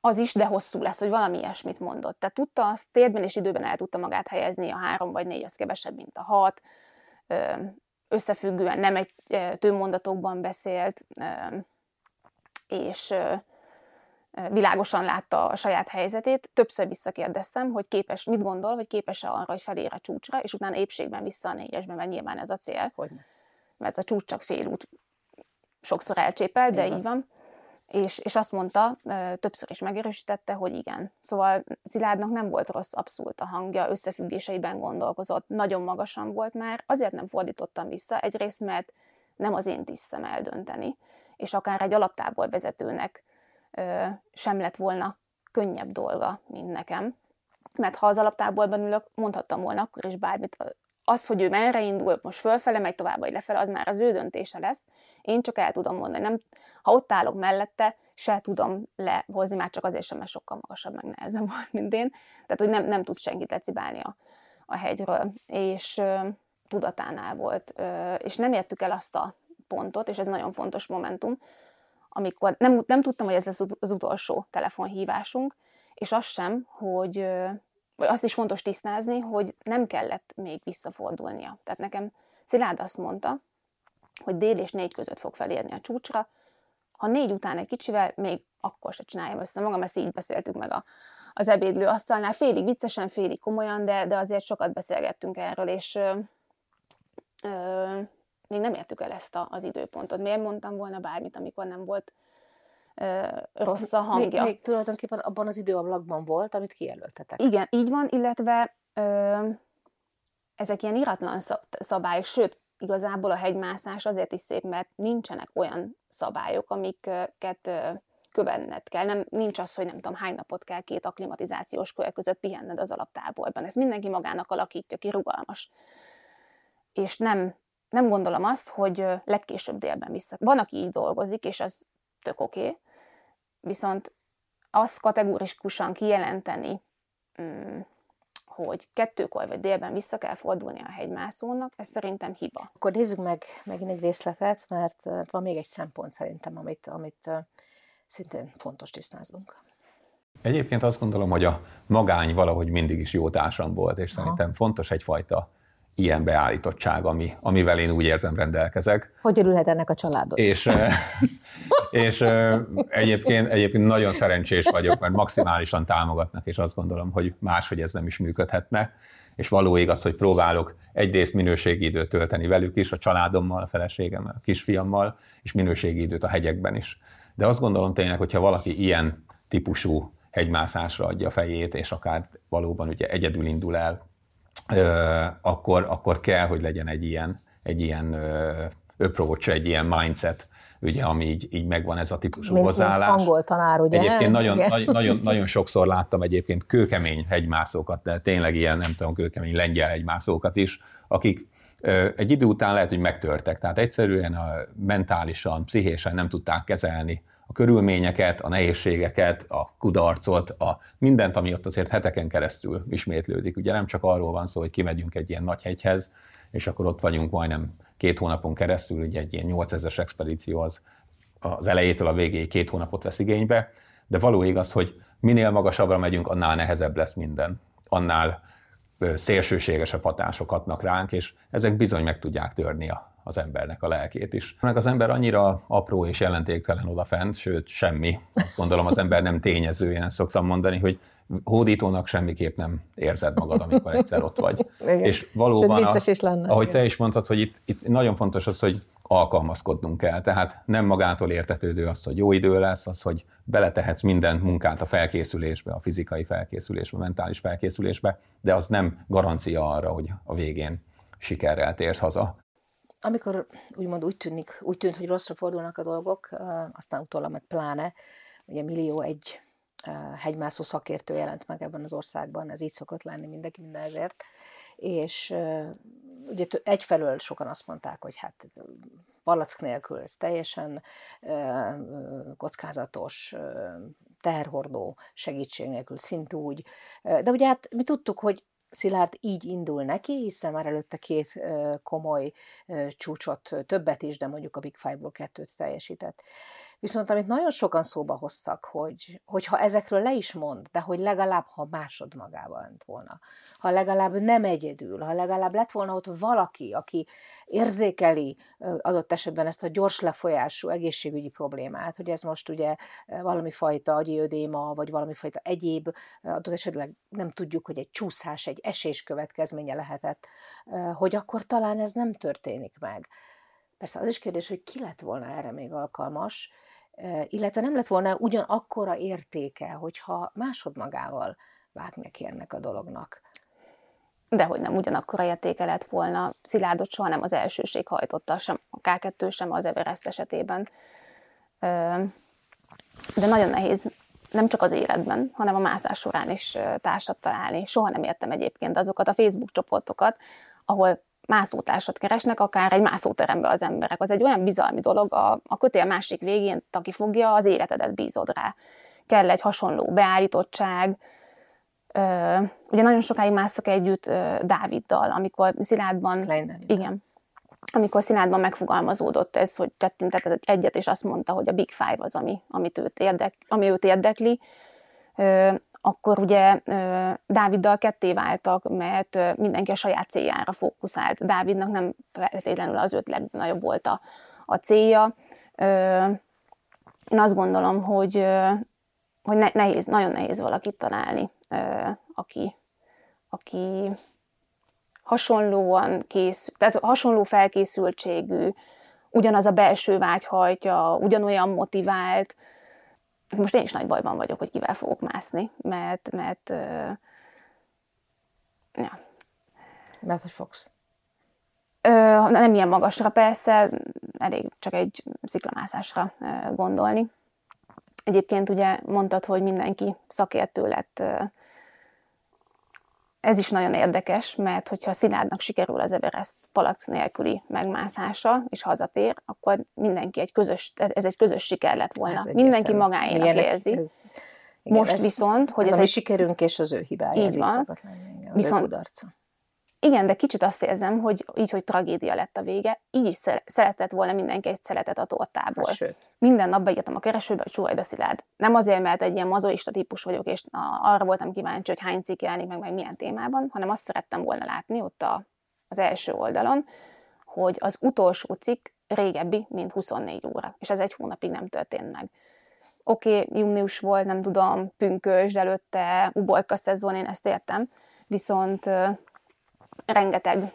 Speaker 2: az is, de hosszú lesz, hogy valami ilyesmit mondott. Tehát tudta azt, térben és időben el tudta magát helyezni, a három vagy négy az kevesebb, mint a hat, összefüggően nem egy tőmondatokban beszélt, és világosan látta a saját helyzetét. Többször visszakérdeztem, hogy képes, mit gondol, hogy képes-e arra, hogy felér a csúcsra, és utána épségben vissza a négyesben, mert nyilván ez a cél. Hogyne. Mert a csúcs csak fél út sokszor elcsépelt, de így van. És, és azt mondta, többször is megerősítette, hogy igen. Szóval Szilárdnak nem volt rossz abszolút a hangja, összefüggéseiben gondolkozott, nagyon magasan volt már, azért nem fordítottam vissza, egyrészt, mert nem az én tisztem eldönteni, és akár egy alaptábor vezetőnek sem lett volna könnyebb dolga, mint nekem. Mert ha az alaptáborban ülök, mondhattam volna akkor is bármit. Az, hogy ő merre indul, most fölfele, megy tovább, vagy lefelé, az már az ő döntése lesz. Én csak el tudom mondani. Nem, ha ott állok mellette, se tudom lehozni, már csak azért sem, mert sokkal magasabb, meg nehezebb volt, mint én. Tehát, hogy nem, nem tud senkit lecibálni a, a hegyről. És ö, tudatánál volt. Ö, és nem értük el azt a pontot, és ez nagyon fontos momentum, amikor nem, nem tudtam, hogy ez lesz az utolsó telefonhívásunk, és az sem, hogy azt is fontos tisztázni, hogy nem kellett még visszafordulnia. Tehát nekem Szilárd azt mondta, hogy dél és négy között fog felérni a csúcsra, ha négy után egy kicsivel, még akkor se csináljam össze magam, ezt így beszéltük meg a, az ebédlő asztalnál, félig viccesen, félig komolyan, de, de azért sokat beszélgettünk erről, és ö, ö, még nem értük el ezt a, az időpontot. Miért mondtam volna bármit, amikor nem volt rossz a hangja?
Speaker 1: Még, még tulajdonképpen abban az időablakban volt, amit kijelöltetek.
Speaker 2: Igen, így van, illetve ö, ezek ilyen iratlan szabályok, sőt, igazából a hegymászás azért is szép, mert nincsenek olyan szabályok, amiket követned kell. Nem, nincs az, hogy nem tudom, hány napot kell két akklimatizációs kör között pihenned az alaptáborban. Ez mindenki magának alakítja ki, rugalmas. És nem nem gondolom azt, hogy legkésőbb délben vissza. Van, aki így dolgozik, és az tök oké, okay, viszont azt kategórikusan kijelenteni, mm, hogy kettőkor vagy délben vissza kell fordulni a hegymászónak, ez szerintem hiba.
Speaker 1: Akkor nézzük meg megint egy részletet, mert van még egy szempont szerintem, amit, amit szintén fontos tisztázunk.
Speaker 3: Egyébként azt gondolom, hogy a magány valahogy mindig is jó társam volt, és Aha. szerintem fontos egyfajta ilyen beállítottság, ami, amivel én úgy érzem rendelkezek.
Speaker 1: Hogy örülhet ennek a családod?
Speaker 3: És, és egyébként, egyébként nagyon szerencsés vagyok, mert maximálisan támogatnak, és azt gondolom, hogy máshogy ez nem is működhetne. És való igaz, hogy próbálok egyrészt minőségi időt tölteni velük is, a családommal, a feleségemmel, a kisfiammal, és minőségi időt a hegyekben is. De azt gondolom tényleg, hogyha valaki ilyen típusú hegymászásra adja a fejét, és akár valóban ugye egyedül indul el akkor, akkor kell, hogy legyen egy ilyen, egy ilyen approach, egy ilyen mindset, ugye, ami így, így megvan ez a típusú mint, hozzáállás.
Speaker 1: Mint angol tanár, ugye?
Speaker 3: Egyébként nagyon, nagyon, nagyon, nagyon sokszor láttam egyébként kőkemény hegymászókat, de tényleg ilyen, nem tudom, kőkemény lengyel hegymászókat is, akik egy idő után lehet, hogy megtörtek. Tehát egyszerűen a mentálisan, pszichésen nem tudták kezelni körülményeket, a nehézségeket, a kudarcot, a mindent, ami ott azért heteken keresztül ismétlődik. Ugye nem csak arról van szó, hogy kimegyünk egy ilyen nagy hegyhez, és akkor ott vagyunk majdnem két hónapon keresztül, ugye egy ilyen 8000-es expedíció az az elejétől a végéig két hónapot vesz igénybe, de való igaz, hogy minél magasabbra megyünk, annál nehezebb lesz minden, annál szélsőségesebb hatások adnak ránk, és ezek bizony meg tudják törni a, az embernek a lelkét is. Meg az ember annyira apró és jelentéktelen odafent, sőt semmi. Azt gondolom az ember nem tényező, én ezt szoktam mondani, hogy hódítónak semmiképp nem érzed magad, amikor egyszer ott vagy.
Speaker 1: Igen. És valóban, Sőt, vicces is lenne.
Speaker 3: ahogy te is mondtad, hogy itt, itt nagyon fontos az, hogy alkalmazkodnunk kell. Tehát nem magától értetődő az, hogy jó idő lesz, az, hogy beletehetsz minden munkát a felkészülésbe, a fizikai felkészülésbe, a mentális felkészülésbe, de az nem garancia arra, hogy a végén sikerrel térsz haza
Speaker 1: amikor úgymond úgy, tűnik, úgy tűnt, hogy rosszra fordulnak a dolgok, aztán utólag meg pláne, ugye millió egy hegymászó szakértő jelent meg ebben az országban, ez így szokott lenni mindenki minden ezért, és ugye egyfelől sokan azt mondták, hogy hát palack nélkül ez teljesen kockázatos, terhordó segítség nélkül szintúgy, de ugye hát mi tudtuk, hogy Szilárd így indul neki, hiszen már előtte két komoly csúcsot, többet is, de mondjuk a Big Five-ból kettőt teljesített. Viszont amit nagyon sokan szóba hoztak, hogy, hogyha ezekről le is mond, de hogy legalább, ha másod magával lett volna, ha legalább nem egyedül, ha legalább lett volna ott valaki, aki érzékeli adott esetben ezt a gyors lefolyású egészségügyi problémát, hogy ez most ugye valami fajta agyi ödéma, vagy valami fajta egyéb, adott esetleg nem tudjuk, hogy egy csúszás, egy esés következménye lehetett, hogy akkor talán ez nem történik meg. Persze az is kérdés, hogy ki lett volna erre még alkalmas, illetve nem lett volna ugyanakkora értéke, hogyha másodmagával vág neki ennek a dolognak.
Speaker 2: Dehogy nem ugyanakkora értéke lett volna. Szilárdot soha nem az elsőség hajtotta, sem a K2, sem az Everest esetében. De nagyon nehéz nem csak az életben, hanem a mászás során is társat találni. Soha nem értem egyébként azokat a Facebook csoportokat, ahol mászótársat keresnek, akár egy mászóterembe az emberek. Az egy olyan bizalmi dolog, a, a kötél másik végén, aki fogja, az életedet bízod rá. Kell egy hasonló beállítottság. Ö, ugye nagyon sokáig másztak együtt ö, Dáviddal, amikor Szilárdban... Igen. Amikor Sziládban megfogalmazódott ez, hogy tettintett egyet, és azt mondta, hogy a Big Five az, ami, amit őt érdek, ami őt érdekli. Ö, akkor ugye Dáviddal ketté váltak, mert mindenki a saját céljára fókuszált. Dávidnak nem feltétlenül az öt legnagyobb volt a, a célja. Én azt gondolom, hogy, hogy nehéz, nagyon nehéz valakit találni, aki, aki hasonlóan készül, tehát hasonló felkészültségű, ugyanaz a belső vágy hajtja, ugyanolyan motivált, most én is nagy bajban vagyok, hogy kivel fogok mászni, mert, mert uh, ja.
Speaker 1: Mert hogy fogsz?
Speaker 2: Uh, nem ilyen magasra persze, elég csak egy sziklamászásra gondolni. Egyébként ugye mondtad, hogy mindenki szakértő lett ez is nagyon érdekes, mert hogyha Szilárdnak sikerül az Everest palac nélküli megmászása, és hazatér, akkor mindenki egy közös, ez egy közös siker lett volna. Ez mindenki magáénak Milyenek, érzi. Ez, igen, Most ez, viszont, hogy
Speaker 1: ez, ez a mi egy... sikerünk és az ő hibája, így ez van. így szokott lenni, igen, az viszont, ő kudarca.
Speaker 2: Igen, de kicsit azt érzem, hogy így, hogy tragédia lett a vége, így is szeretett volna mindenki egy szeretet a tortából. Sőt. Minden nap beírtam a keresőbe, hogy Suhajda Szilárd. Nem azért, mert egy ilyen mazoista típus vagyok, és arra voltam kíváncsi, hogy hány cikk jelenik meg, meg milyen témában, hanem azt szerettem volna látni ott a, az első oldalon, hogy az utolsó cikk régebbi, mint 24 óra. És ez egy hónapig nem történt meg. Oké, okay, június volt, nem tudom, pünkös, előtte uborka szezon, én ezt értem, viszont rengeteg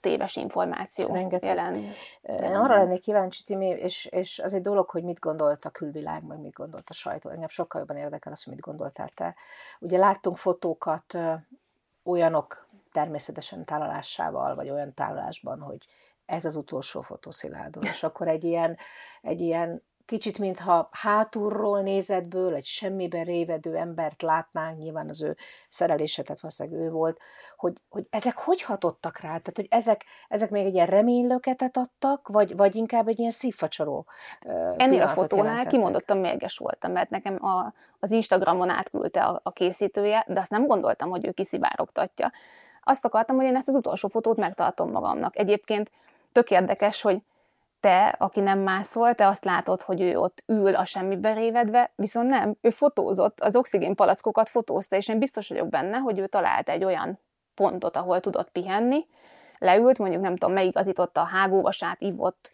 Speaker 2: téves információ rengeteg. jelen.
Speaker 1: Én arra lennék kíváncsi, Timi, és, és az egy dolog, hogy mit gondolt a külvilág, meg mit gondolt a sajtó. Engem sokkal jobban érdekel az, hogy mit gondoltál te. Ugye láttunk fotókat olyanok természetesen tálalásával, vagy olyan tálalásban, hogy ez az utolsó fotószilárdon. És akkor egy ilyen, egy ilyen kicsit, mintha hátulról nézetből egy semmiben révedő embert látnánk, nyilván az ő szerelése, tehát valószínűleg ő volt, hogy, hogy ezek hogy hatottak rá? Tehát, hogy ezek, ezek még egy ilyen reménylöketet adtak, vagy, vagy inkább egy ilyen szívfacsoló
Speaker 2: Ennél a fotónál kimondottan mérges voltam, mert nekem a, az Instagramon átküldte a, a készítője, de azt nem gondoltam, hogy ő kiszivárogtatja. Azt akartam, hogy én ezt az utolsó fotót megtartom magamnak. Egyébként tök érdekes, hogy te, aki nem mászol, te azt látod, hogy ő ott ül a semmibe révedve, viszont nem, ő fotózott, az oxigén palackokat fotózta, és én biztos vagyok benne, hogy ő talált egy olyan pontot, ahol tudott pihenni, leült, mondjuk nem tudom, megigazította a hágóvasát, ivott,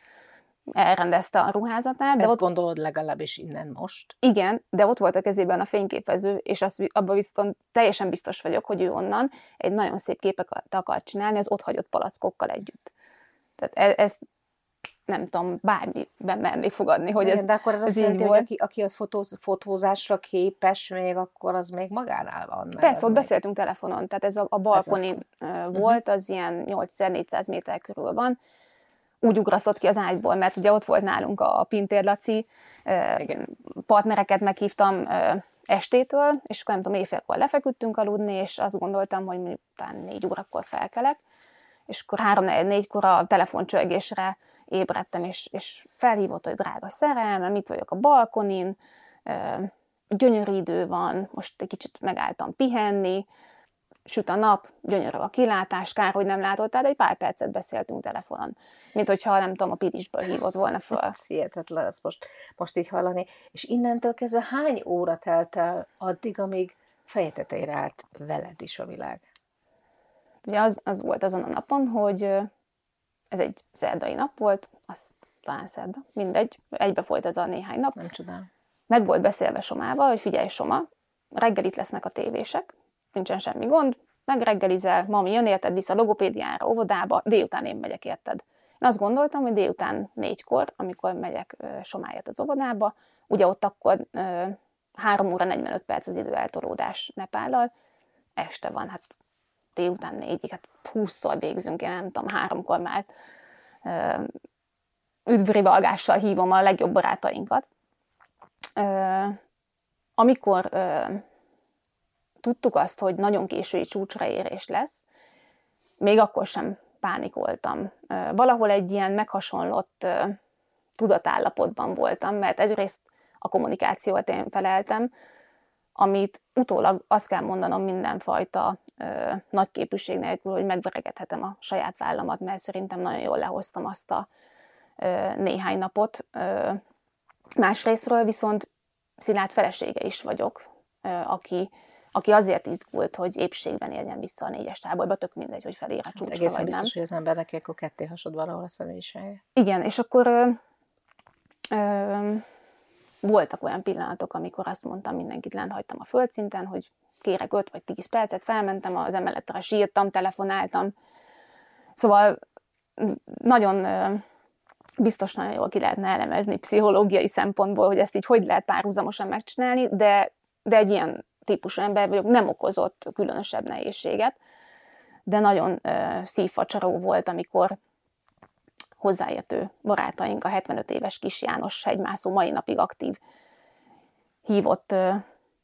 Speaker 2: elrendezte a ruházatát.
Speaker 1: De Ezt ott... gondolod legalábbis innen most?
Speaker 2: Igen, de ott volt a kezében a fényképező, és az, abban viszont teljesen biztos vagyok, hogy ő onnan egy nagyon szép képeket akar csinálni az ott hagyott palackokkal együtt. Tehát e- ez, nem tudom, bármiben mernék fogadni, hogy ez
Speaker 1: De akkor az azt jelenti, hogy aki, aki a fotóz, fotózásra képes még, akkor az még magánál van.
Speaker 2: Persze, ott még... beszéltünk telefonon, tehát ez a, a balkonin ez az... Mhm. volt, az ilyen 8x400 méter körül van, úgy ugrasztott ki az ágyból, mert ugye ott volt nálunk a Pintér Laci, Igen. partnereket meghívtam estétől, és akkor nem tudom, éjfélkor lefeküdtünk aludni, és azt gondoltam, hogy talán négy órakor felkelek, és akkor három négykor a telefoncsörgésre ébredtem, és, és felhívott, hogy drága szerelmem, itt vagyok a balkonin, gyönyörű idő van, most egy kicsit megálltam pihenni, süt a nap, gyönyörű a kilátás, kár, hogy nem látott, tehát egy pár percet beszéltünk telefonon, mint hogyha nem tudom, a Pirisből hívott volna föl.
Speaker 1: Ez hihetetlen ezt most, most így hallani. És innentől kezdve hány óra telt el addig, amíg fejetetére állt veled is a világ?
Speaker 2: Ugye az, az volt azon a napon, hogy ez egy szerdai nap volt, az talán szerda, mindegy, egybe folyt ez a néhány nap.
Speaker 1: Nem csodál.
Speaker 2: Meg volt beszélve Somával, hogy figyelj Soma, reggel itt lesznek a tévések, nincsen semmi gond, meg reggelizel, mami jön érted vissza logopédiára, óvodába, délután én megyek érted. Én azt gondoltam, hogy délután négykor, amikor megyek Somályát az óvodába, ugye ott akkor 3 óra 45 perc az időeltolódás Nepállal, este van, hát délután négyig, hát 20-szor végzünk, én nem tudom, háromkor már üdvrivalgással hívom a legjobb barátainkat. Amikor tudtuk azt, hogy nagyon késői csúcsra érés lesz, még akkor sem pánikoltam. Valahol egy ilyen meghasonlott tudatállapotban voltam, mert egyrészt a kommunikációt én feleltem, amit utólag azt kell mondanom mindenfajta ö, nagy képűség nélkül, hogy megveregethetem a saját vállamat, mert szerintem nagyon jól lehoztam azt a ö, néhány napot. Ö, másrésztről viszont Szilárd felesége is vagyok, ö, aki, aki azért izgult, hogy épségben érjen vissza a négyes táborba, tök mindegy, hogy felér a csúcsra, hát
Speaker 1: egészen
Speaker 2: vagy
Speaker 1: biztos,
Speaker 2: nem.
Speaker 1: hogy az embernek akkor ketté hasod valahol a személyisége.
Speaker 2: Igen, és akkor ö, ö, voltak olyan pillanatok, amikor azt mondtam, mindenkit lent hagytam a földszinten, hogy kérek 5 vagy 10 percet, felmentem az emeletre, sírtam, telefonáltam. Szóval nagyon biztos nagyon jól ki lehetne elemezni pszichológiai szempontból, hogy ezt így hogy lehet párhuzamosan megcsinálni, de, de egy ilyen típusú ember vagyok, nem okozott különösebb nehézséget, de nagyon szívfacsaró volt, amikor hozzáértő barátaink, a 75 éves kis János hegymászó mai napig aktív hívott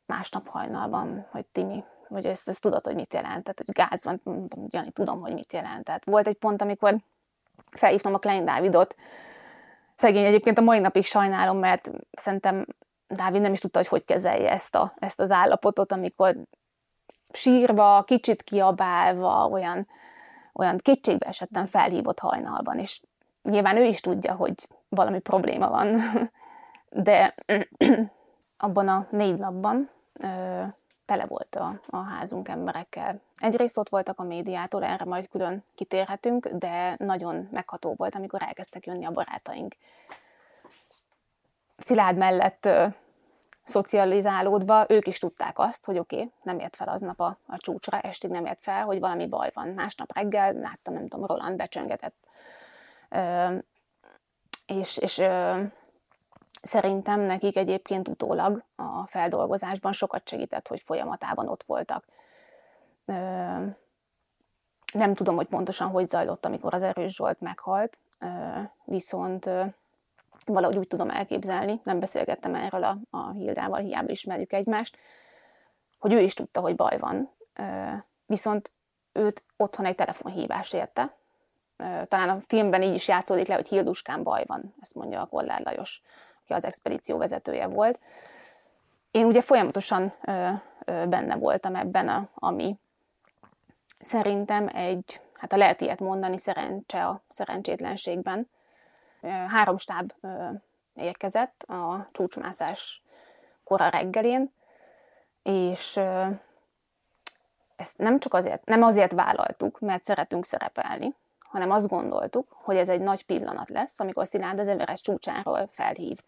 Speaker 2: másnap hajnalban, hogy Timi, vagy ezt, ezt tudod, hogy mit jelent, tehát hogy gáz van, mondtam, Jani, tudom, hogy mit jelent. Tehát volt egy pont, amikor felhívtam a Klein Dávidot, szegény egyébként a mai napig sajnálom, mert szerintem Dávid nem is tudta, hogy hogy kezelje ezt, a, ezt az állapotot, amikor sírva, kicsit kiabálva, olyan, olyan kétségbe esettem felhívott hajnalban, és nyilván ő is tudja, hogy valami probléma van, de abban a négy napban ö, tele volt a, a házunk emberekkel. Egyrészt ott voltak a médiától, erre majd külön kitérhetünk, de nagyon megható volt, amikor elkezdtek jönni a barátaink. Szilárd mellett ö, szocializálódva, ők is tudták azt, hogy oké, okay, nem ért fel aznap a, a csúcsra, estig nem ért fel, hogy valami baj van. Másnap reggel láttam, nem tudom, Roland becsöngetett és, és szerintem nekik egyébként utólag a feldolgozásban sokat segített, hogy folyamatában ott voltak. Nem tudom, hogy pontosan hogy zajlott, amikor az Erős Zsolt meghalt, viszont valahogy úgy tudom elképzelni, nem beszélgettem erről a, a Hildával, hiába ismerjük egymást, hogy ő is tudta, hogy baj van, viszont őt otthon egy telefonhívás érte, talán a filmben így is játszódik le, hogy Hilduskán baj van, ezt mondja a Kollár Lajos, aki az expedíció vezetője volt. Én ugye folyamatosan benne voltam ebben, a, ami szerintem egy, hát a lehet ilyet mondani, szerencse a szerencsétlenségben. Három stáb érkezett a csúcsmászás kora reggelén, és ezt nem csak azért, nem azért vállaltuk, mert szeretünk szerepelni, hanem azt gondoltuk, hogy ez egy nagy pillanat lesz, amikor Szilárd az Everest csúcsáról felhív.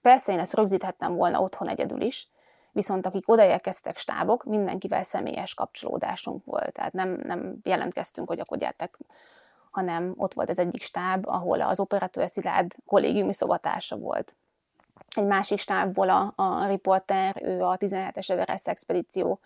Speaker 2: Persze én ezt rögzíthettem volna otthon egyedül is, viszont akik odaérkeztek stábok, mindenkivel személyes kapcsolódásunk volt. Tehát nem, nem jelentkeztünk, hogy akkor gyertek, hanem ott volt az egyik stáb, ahol az operatőr Szilárd kollégiumi szobatársa volt. Egy másik stábból a, a riporter, ő a 17-es Everest expedíció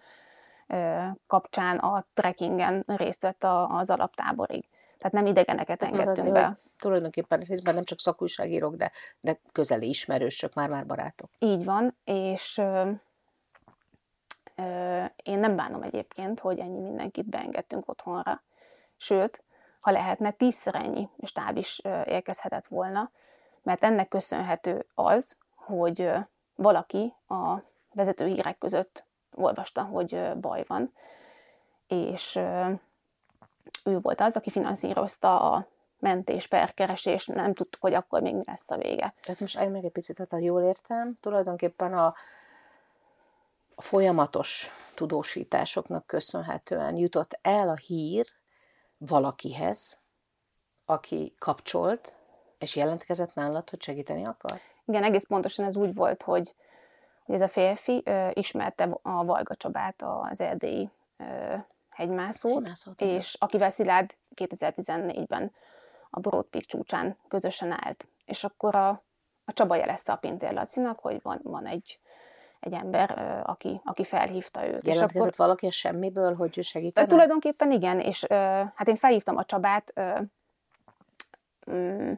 Speaker 2: kapcsán a trekkingen részt vett az alaptáborig. Tehát nem idegeneket engedtünk be. Hogy
Speaker 1: tulajdonképpen részben nem csak szakújságírók, de, de közeli ismerősök, már-már barátok.
Speaker 2: Így van, és ö, ö, én nem bánom egyébként, hogy ennyi mindenkit beengedtünk otthonra. Sőt, ha lehetne, tízszer ennyi stáb is ö, érkezhetett volna, mert ennek köszönhető az, hogy ö, valaki a vezető hírek között olvasta, hogy ö, baj van, és ő volt az, aki finanszírozta a mentés, perkeresés, nem tudtuk, hogy akkor még mi lesz a vége.
Speaker 1: Tehát most állj meg egy picit, tehát ha jól értem, tulajdonképpen a, a folyamatos tudósításoknak köszönhetően jutott el a hír valakihez, aki kapcsolt, és jelentkezett nálad, hogy segíteni akar?
Speaker 2: Igen, egész pontosan ez úgy volt, hogy, hogy ez a férfi ö, ismerte a Valga Csabát, az erdélyi hegymászót, Hegymászót és akivel Szilárd 2014-ben a Broad Peak csúcsán közösen állt. És akkor a, a Csaba jelezte a Pintér Lacinak, hogy van, van egy, egy ember, aki, aki felhívta őt.
Speaker 1: Jelentkezett és akkor, valaki a semmiből, hogy ő segítene?
Speaker 2: Tulajdonképpen igen, és hát én felhívtam a Csabát, mm,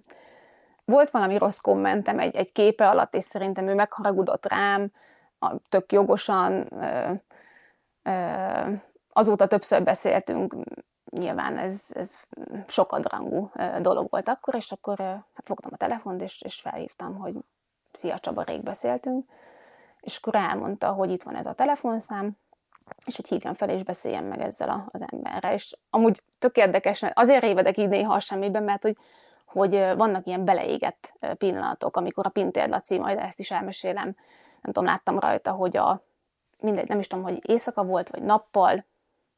Speaker 2: volt valami rossz kommentem egy, egy képe alatt, és szerintem ő megharagudott rám, tök jogosan, azóta többször beszéltünk, nyilván ez, ez sokadrangú dolog volt akkor, és akkor hát fogtam a telefont, és, és felhívtam, hogy szia Csaba, rég beszéltünk, és akkor elmondta, hogy itt van ez a telefonszám, és hogy hívjam fel, és beszéljen meg ezzel az emberrel. És amúgy tök érdekes, azért révedek így néha a semmiben, mert hogy, hogy vannak ilyen beleégett pillanatok, amikor a Pintér Laci, majd ezt is elmesélem, nem tudom, láttam rajta, hogy a, mindegy, nem is tudom, hogy éjszaka volt, vagy nappal,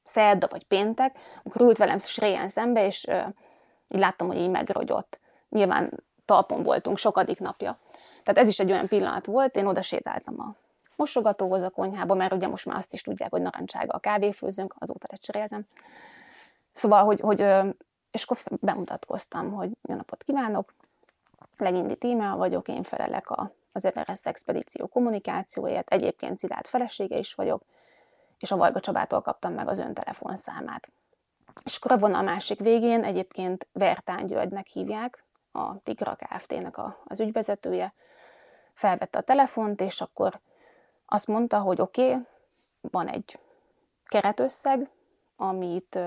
Speaker 2: szerda vagy péntek, akkor ült velem réjen szembe, és uh, így láttam, hogy így megrogyott. Nyilván talpon voltunk sokadik napja. Tehát ez is egy olyan pillanat volt, én oda sétáltam a mosogatóhoz a konyhába, mert ugye most már azt is tudják, hogy narancsága a kávéfőzőnk, azóta lecseréltem. Szóval, hogy, hogy és akkor bemutatkoztam, hogy jó napot kívánok, Legindi Tímea vagyok, én felelek a, az Everest Expedíció kommunikációért, egyébként Szilárd felesége is vagyok, és a Vajga Csabától kaptam meg az ön telefonszámát. És akkor a vonal másik végén egyébként Vertán Györgynek hívják, a Tigra Kft-nek a, az ügyvezetője, felvette a telefont, és akkor azt mondta, hogy oké, okay, van egy keretösszeg, amit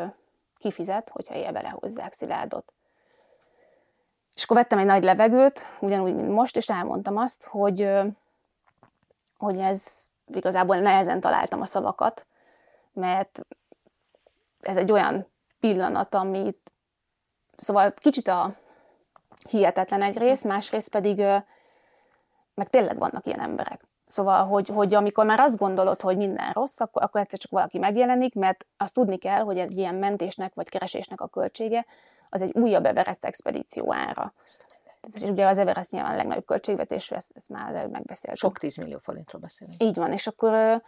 Speaker 2: kifizet, hogyha élve lehozzák Szilárdot. És akkor vettem egy nagy levegőt, ugyanúgy, mint most, és elmondtam azt, hogy, hogy ez igazából nehezen találtam a szavakat, mert ez egy olyan pillanat, amit szóval kicsit a hihetetlen egy rész, másrészt pedig meg tényleg vannak ilyen emberek. Szóval, hogy, hogy amikor már azt gondolod, hogy minden rossz, akkor, akkor egyszer csak valaki megjelenik, mert azt tudni kell, hogy egy ilyen mentésnek vagy keresésnek a költsége az egy újabb Everest expedíció ára. És ugye az Everest nyilván a legnagyobb költségvetésű, ezt, ezt már megbeszéltük.
Speaker 1: Sok tízmillió forintról beszélünk.
Speaker 2: Így van, és akkor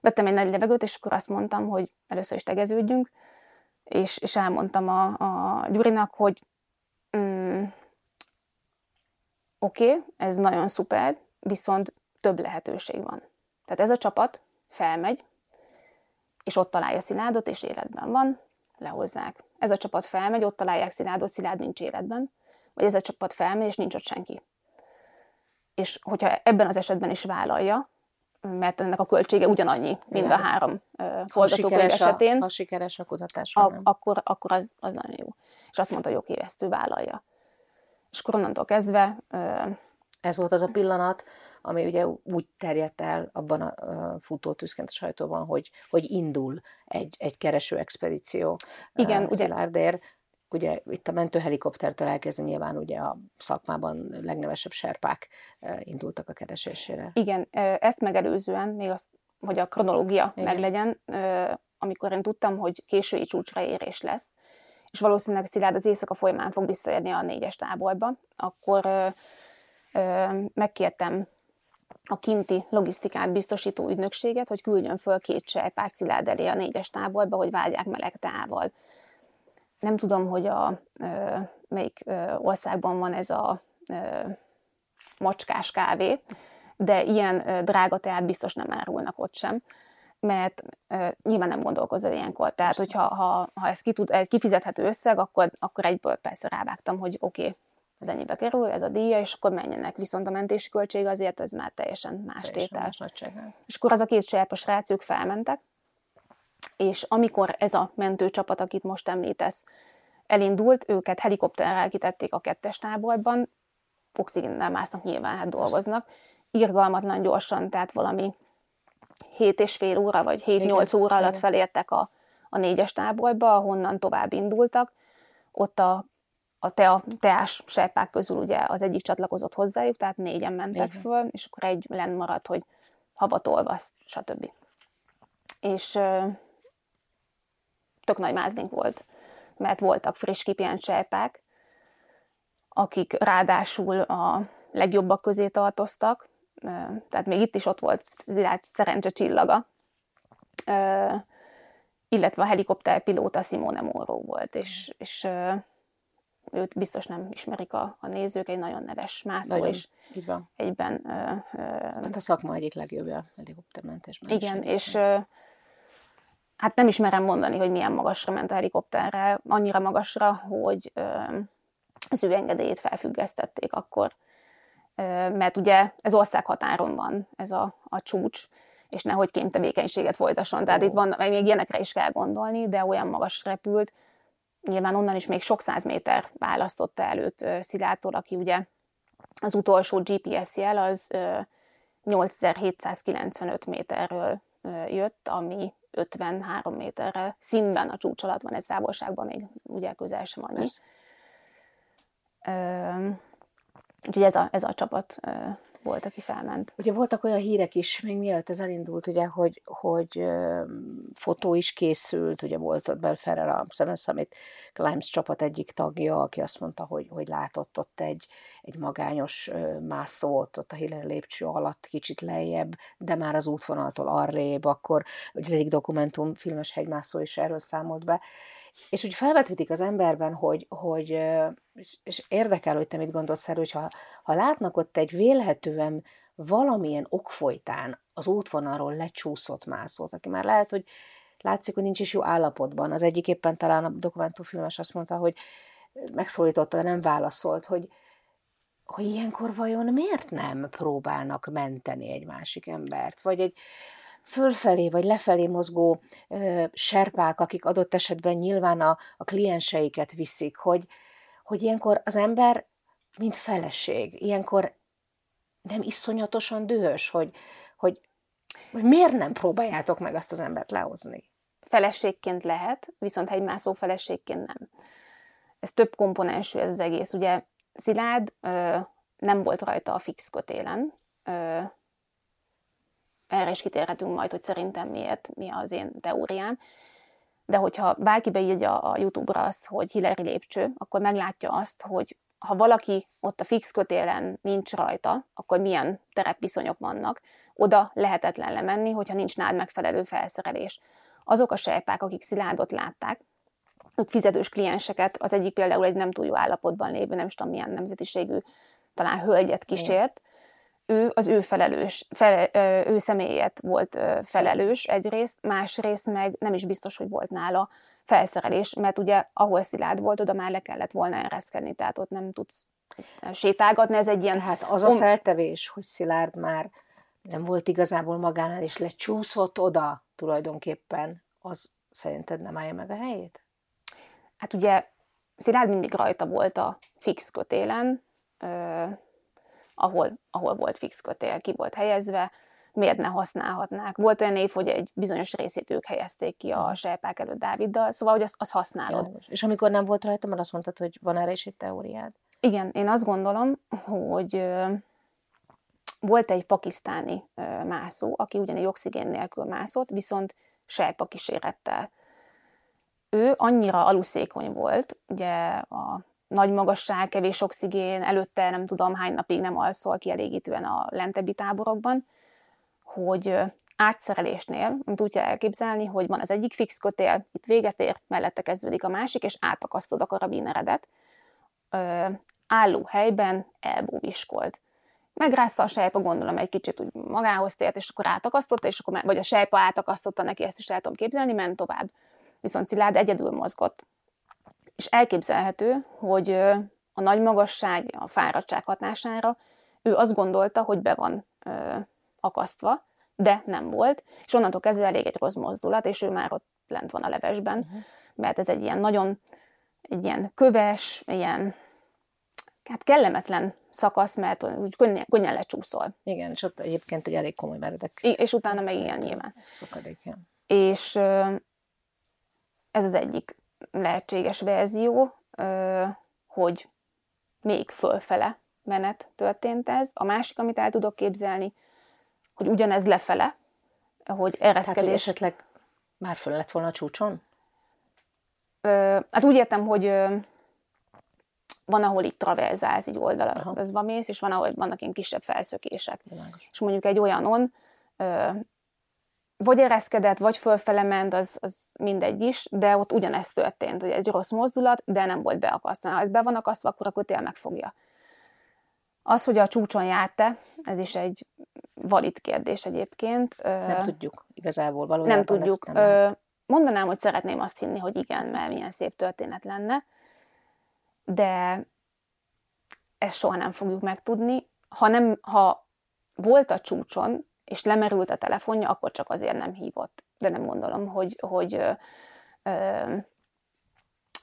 Speaker 2: vettem egy nagy levegőt, és akkor azt mondtam, hogy először is tegeződjünk, és, és elmondtam a, a Gyurinak, hogy mm, oké, okay, ez nagyon szuper, viszont több lehetőség van. Tehát ez a csapat felmegy, és ott találja Szilárdot, és életben van, lehozzák. Ez a csapat felmegy, ott találják Szilárdot, Szilárd nincs életben, vagy ez a csapat felmegy, és nincs ott senki. És hogyha ebben az esetben is vállalja, mert ennek a költsége ugyanannyi, mind a három forgatókönyv esetén.
Speaker 1: Ha sikeres a kutatás.
Speaker 2: A, akkor, akkor az, az nagyon jó. És azt mondta, hogy oké, ezt ő vállalja. És akkor onnantól kezdve...
Speaker 1: Ez volt az a pillanat, ami ugye úgy terjedt el abban a futótűzként a sajtóban, hogy, hogy indul egy, egy kereső expedíció
Speaker 2: Igen,
Speaker 1: Szilárdér. Ugye itt a mentőhelikoptertől elkezdve nyilván ugye a szakmában legnevesebb serpák indultak a keresésére.
Speaker 2: Igen, ezt megelőzően, még azt, hogy a kronológia Igen. meglegyen, amikor én tudtam, hogy késői csúcsra érés lesz, és valószínűleg Szilárd az éjszaka folyamán fog visszaérni a négyes táborba, akkor ö, ö, megkértem a kinti logisztikát biztosító ügynökséget, hogy küldjön föl két sejpát Szilárd elé a négyes táborba, hogy vágyják meleg tával. Nem tudom, hogy a, melyik országban van ez a macskás kávé, de ilyen drága teát biztos nem árulnak ott sem mert uh, nyilván nem gondolkozol ilyenkor. Tehát, persze. hogyha ha, ha ez, ki tud, ez kifizethető összeg, akkor, akkor egyből persze rávágtam, hogy oké, okay, ez ennyibe kerül, ez a díja, és akkor menjenek. Viszont a mentési költség azért ez már teljesen más tétel. És akkor az a két cserpos rácok felmentek, és amikor ez a mentőcsapat, akit most említesz, elindult, őket helikopterrel kitették a kettes táborban, oxigénnel másznak nyilván, hát dolgoznak, irgalmatlan gyorsan, tehát valami 7 és fél óra, vagy 7-8 óra alatt felértek a, a négyes táborba, ahonnan tovább indultak. Ott a, a tea, teás serpák közül ugye az egyik csatlakozott hozzájuk, tehát négyen mentek Igen. föl, és akkor egy lenn maradt, hogy havat olvaszt, stb. És tök nagy mázdink volt, mert voltak friss kipient serpák, akik ráadásul a legjobbak közé tartoztak, tehát még itt is ott volt Szilágy szerencse csillaga, illetve a helikopterpilóta Simone Moro volt, és, és őt biztos nem ismerik a, a nézők, egy nagyon neves mászó,
Speaker 1: Nagyon,
Speaker 2: és
Speaker 1: Így van.
Speaker 2: egyben... Ö, ö,
Speaker 1: Hát a szakma egyik legjobbja helikoptermentésben. is
Speaker 2: igen,
Speaker 1: egyébként.
Speaker 2: és ö, hát nem ismerem mondani, hogy milyen magasra ment a helikopterre, annyira magasra, hogy az ő engedélyét felfüggesztették akkor, mert ugye ez országhatáron van, ez a, a csúcs, és nehogy kémtevékenységet folytasson. Tehát itt van, még ilyenekre is kell gondolni, de olyan magas repült, nyilván onnan is még sok száz méter választotta előtt ö, Szilárdtól, aki ugye az utolsó GPS jel az ö, 8795 méterről jött, ami 53 méterrel színben a csúcs alatt van, ez távolságban még ugye közel sem annyi.
Speaker 1: Persze.
Speaker 2: Úgyhogy ez a, ez a csapat volt, aki felment.
Speaker 1: Ugye voltak olyan hírek is, még mielőtt ez elindult, ugye, hogy, hogy fotó is készült, ugye volt ott Belferrer a Seven Summit Climbs csapat egyik tagja, aki azt mondta, hogy, hogy látott ott egy, egy magányos mászót, ott a Hillary lépcső alatt, kicsit lejjebb, de már az útvonaltól arrébb, akkor ugye az egyik dokumentum filmes hegymászó is erről számolt be, és úgy felvetődik az emberben, hogy, hogy és, érdekel, hogy te mit gondolsz erről, hogyha ha látnak ott egy vélhetően valamilyen ok folytán az útvonalról lecsúszott mászót, aki már lehet, hogy látszik, hogy nincs is jó állapotban. Az egyik éppen talán a dokumentumfilmes azt mondta, hogy megszólította, de nem válaszolt, hogy, hogy ilyenkor vajon miért nem próbálnak menteni egy másik embert, vagy egy fölfelé vagy lefelé mozgó ö, serpák, akik adott esetben nyilván a, a klienseiket viszik, hogy, hogy ilyenkor az ember, mint feleség, ilyenkor nem iszonyatosan dühös, hogy, hogy, hogy miért nem próbáljátok meg azt az embert lehozni?
Speaker 2: Feleségként lehet, viszont hegymászó feleségként nem. Ez több komponensű ez az egész. Ugye Szilárd ö, nem volt rajta a fix kötélen, ö, erre is kitérhetünk majd, hogy szerintem miért, mi az én teóriám. De hogyha bárki beírja a YouTube-ra azt, hogy Hillary lépcső, akkor meglátja azt, hogy ha valaki ott a fix kötélen nincs rajta, akkor milyen terepviszonyok vannak, oda lehetetlen lemenni, hogyha nincs nád megfelelő felszerelés. Azok a sejpák, akik Szilárdot látták, ők fizetős klienseket, az egyik például egy nem túl jó állapotban lévő, nem is tudom milyen nemzetiségű, talán hölgyet kísért, ő az ő felelős, fele, ő személyet volt felelős egyrészt, másrészt meg nem is biztos, hogy volt nála felszerelés, mert ugye ahol szilárd volt, oda már le kellett volna ereszkedni, tehát ott nem tudsz sétálgatni, ez egy ilyen...
Speaker 1: Tehát az a feltevés, hogy Szilárd már nem volt igazából magánál, és lecsúszott oda tulajdonképpen, az szerinted nem állja meg a helyét?
Speaker 2: Hát ugye Szilárd mindig rajta volt a fix kötélen, ahol, ahol volt fix kötél, ki volt helyezve, miért ne használhatnák. Volt olyan év, hogy egy bizonyos részét ők helyezték ki a sejpák előtt Dáviddal, szóval, hogy azt, azt használod.
Speaker 1: Világos. És amikor nem volt rajta, mert azt mondtad, hogy van erre is egy teóriád.
Speaker 2: Igen, én azt gondolom, hogy volt egy pakisztáni mászó, aki ugyanígy oxigén nélkül mászott, viszont sejpa kísérettel. Ő annyira aluszékony volt, ugye a nagy magasság, kevés oxigén, előtte nem tudom hány napig nem alszol kielégítően a lentebbi táborokban, hogy átszerelésnél, amit úgy kell elképzelni, hogy van az egyik fix kötél, itt véget ér, mellette kezdődik a másik, és átakasztod a karabineredet, ö, álló helyben elbúviskolt. Megrázta a sejpa, gondolom egy kicsit úgy magához tért, és akkor átakasztotta, és akkor, vagy a sejpa átakasztotta neki, ezt is el tudom képzelni, ment tovább. Viszont Szilárd egyedül mozgott. És elképzelhető, hogy a nagy magasság, a fáradtság hatására ő azt gondolta, hogy be van ö, akasztva, de nem volt, és onnantól kezdve elég egy rossz mozdulat, és ő már ott lent van a levesben, uh-huh. mert ez egy ilyen nagyon, egy ilyen köves, ilyen hát kellemetlen szakasz, mert úgy könnyen, könnyen lecsúszol.
Speaker 1: Igen, és ott egyébként egy elég komoly meredek
Speaker 2: I- És utána meg ilyen nyilván.
Speaker 1: szakadék. Ja.
Speaker 2: És ö, ez az egyik lehetséges verzió, hogy még fölfele menet történt ez. A másik, amit el tudok képzelni, hogy ugyanez lefele, hogy
Speaker 1: Tehát, hogy
Speaker 2: ereszkedés.
Speaker 1: esetleg már föl lett volna a csúcson?
Speaker 2: Ö, hát úgy értem, hogy ö, van, ahol itt traverzálsz, így
Speaker 1: Aha.
Speaker 2: oldalazba mész, és van, ahol vannak ilyen kisebb felszökések.
Speaker 1: Világos.
Speaker 2: És mondjuk egy olyanon ö, vagy ereszkedett, vagy fölfele ment, az, az mindegy is, de ott ugyanezt történt, hogy egy rossz mozdulat, de nem volt beakasztva. Ha ez be van akasztva, akkor a kötél megfogja. Az, hogy a csúcson járt-e, ez is egy valid kérdés egyébként.
Speaker 1: Nem tudjuk igazából valójában.
Speaker 2: Nem tudjuk. Nem Mondanám, hogy szeretném azt hinni, hogy igen, mert milyen szép történet lenne, de ezt soha nem fogjuk megtudni. Ha, nem, ha volt a csúcson, és lemerült a telefonja, akkor csak azért nem hívott. De nem gondolom, hogy, hogy ö,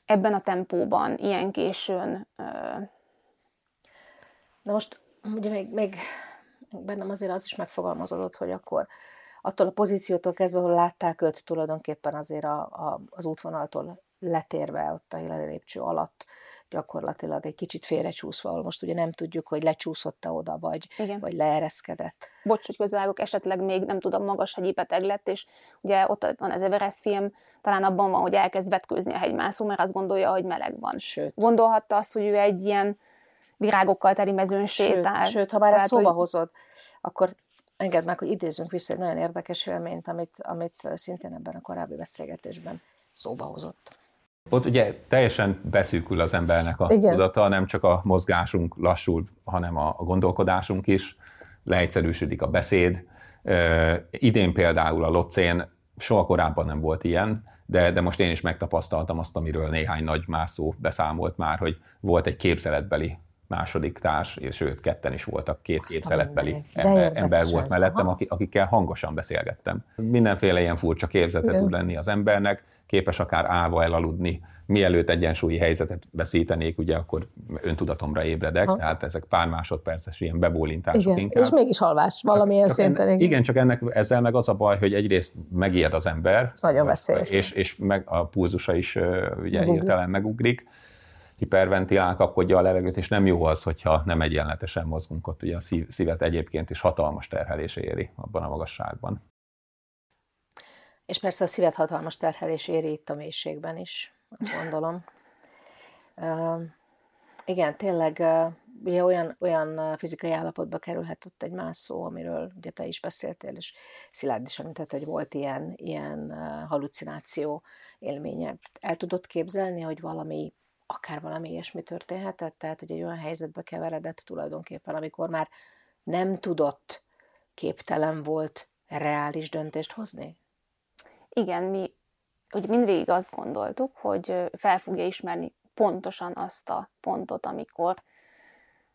Speaker 2: ebben a tempóban, ilyen későn. Ö...
Speaker 1: Na most ugye még, még bennem azért az is megfogalmazódott, hogy akkor attól a pozíciótól kezdve, ahol látták őt tulajdonképpen azért a, a, az útvonaltól letérve ott a Hillary lépcső alatt, gyakorlatilag egy kicsit félrecsúszva, ahol most ugye nem tudjuk, hogy lecsúszott-e oda, vagy, Igen. vagy leereszkedett.
Speaker 2: Bocs, hogy közvágok, esetleg még nem tudom, magas hegyi beteg lett, és ugye ott van az Everest film, talán abban van, hogy elkezd vetkőzni a hegymászó, mert azt gondolja, hogy meleg van.
Speaker 1: Sőt.
Speaker 2: Gondolhatta azt, hogy ő egy ilyen virágokkal teli mezőn sétál.
Speaker 1: Sőt, sőt ha már ezt szóba hogy... hozod, akkor engedd meg, hogy idézzünk vissza egy nagyon érdekes élményt, amit, amit szintén ebben a korábbi beszélgetésben szóba hozott.
Speaker 3: Ott ugye teljesen beszűkül az embernek a Igen. tudata, nem csak a mozgásunk lassul, hanem a, a gondolkodásunk is, leegyszerűsödik a beszéd. E, idén például a Locén soha korábban nem volt ilyen, de, de most én is megtapasztaltam azt, amiről néhány nagy mászó beszámolt már, hogy volt egy képzeletbeli második társ, és sőt, ketten is voltak, két képzeletbeli ember, ember volt mellettem, aki, akikkel hangosan beszélgettem. Mindenféle ilyen furcsa képzete Igen. tud lenni az embernek, képes akár állva elaludni, mielőtt egyensúlyi helyzetet veszítenék, ugye akkor öntudatomra ébredek, ha. tehát ezek pár másodperces ilyen bebólintások
Speaker 1: igen.
Speaker 3: inkább.
Speaker 1: És mégis halvás valamilyen csak szinten.
Speaker 3: Enne, igen, csak ennek ezzel meg az a baj, hogy egyrészt megijed az ember.
Speaker 1: Ez nagyon veszélyes.
Speaker 3: És, és meg a pulzusa is ugye hirtelen megugrik hiperventilál, kapkodja a levegőt, és nem jó az, hogyha nem egyenletesen mozgunk ott, ugye a szívet egyébként is hatalmas terhelés éri abban a magasságban.
Speaker 1: És persze a szívet hatalmas terhelés éri itt a mélységben is, azt gondolom. Uh, igen, tényleg uh, ugye olyan, olyan fizikai állapotba kerülhet ott egy mászó, amiről ugye te is beszéltél, és Szilárd is említett, hogy volt ilyen, ilyen halucináció élménye. El tudod képzelni, hogy valami akár valami ilyesmi történhetett, tehát hogy egy olyan helyzetbe keveredett tulajdonképpen, amikor már nem tudott, képtelen volt reális döntést hozni?
Speaker 2: Igen, mi ugye mindvégig azt gondoltuk, hogy fel fogja ismerni pontosan azt a pontot, amikor,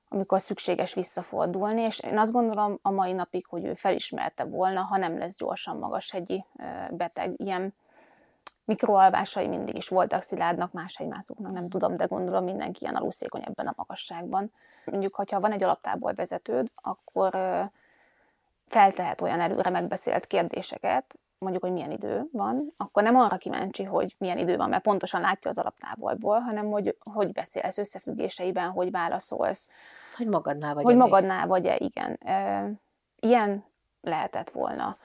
Speaker 2: amikor szükséges visszafordulni, és én azt gondolom a mai napig, hogy ő felismerte volna, ha nem lesz gyorsan magashegyi beteg. Ilyen mikroalvásai mindig is voltak Szilárdnak, más hegymászóknak, nem tudom, de gondolom mindenki ilyen aluszékony ebben a magasságban. Mondjuk, hogyha van egy alaptából vezetőd, akkor feltehet olyan előre megbeszélt kérdéseket, mondjuk, hogy milyen idő van, akkor nem arra kíváncsi, hogy milyen idő van, mert pontosan látja az alaptávolból, hanem hogy hogy beszélsz összefüggéseiben, hogy válaszolsz.
Speaker 1: Hogy magadnál vagy
Speaker 2: Hogy magadnál vagy-e, igen. Ilyen lehetett volna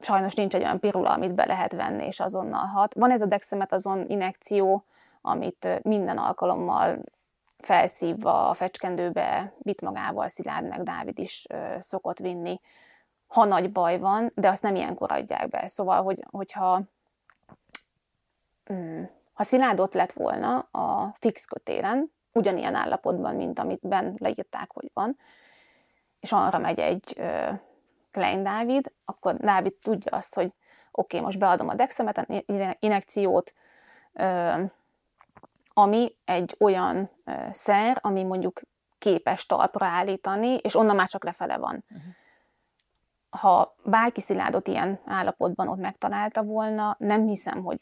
Speaker 2: sajnos nincs egy olyan pirula, amit be lehet venni, és azonnal hat. Van ez a dexametazon inekció, amit minden alkalommal felszívva a fecskendőbe vitt magával Szilárd meg Dávid is szokott vinni, ha nagy baj van, de azt nem ilyenkor adják be. Szóval, hogy, hogyha mm, ha Szilárd ott lett volna a fix kötélen, ugyanilyen állapotban, mint amit ben leírták, hogy van, és arra megy egy Klein Dávid, akkor Dávid tudja azt, hogy oké, okay, most beadom a dexamet, inekciót, ami egy olyan szer, ami mondjuk képes talpra állítani, és onnan már csak lefele van. Uh-huh. Ha bárki Szilárdot ilyen állapotban ott megtalálta volna, nem hiszem, hogy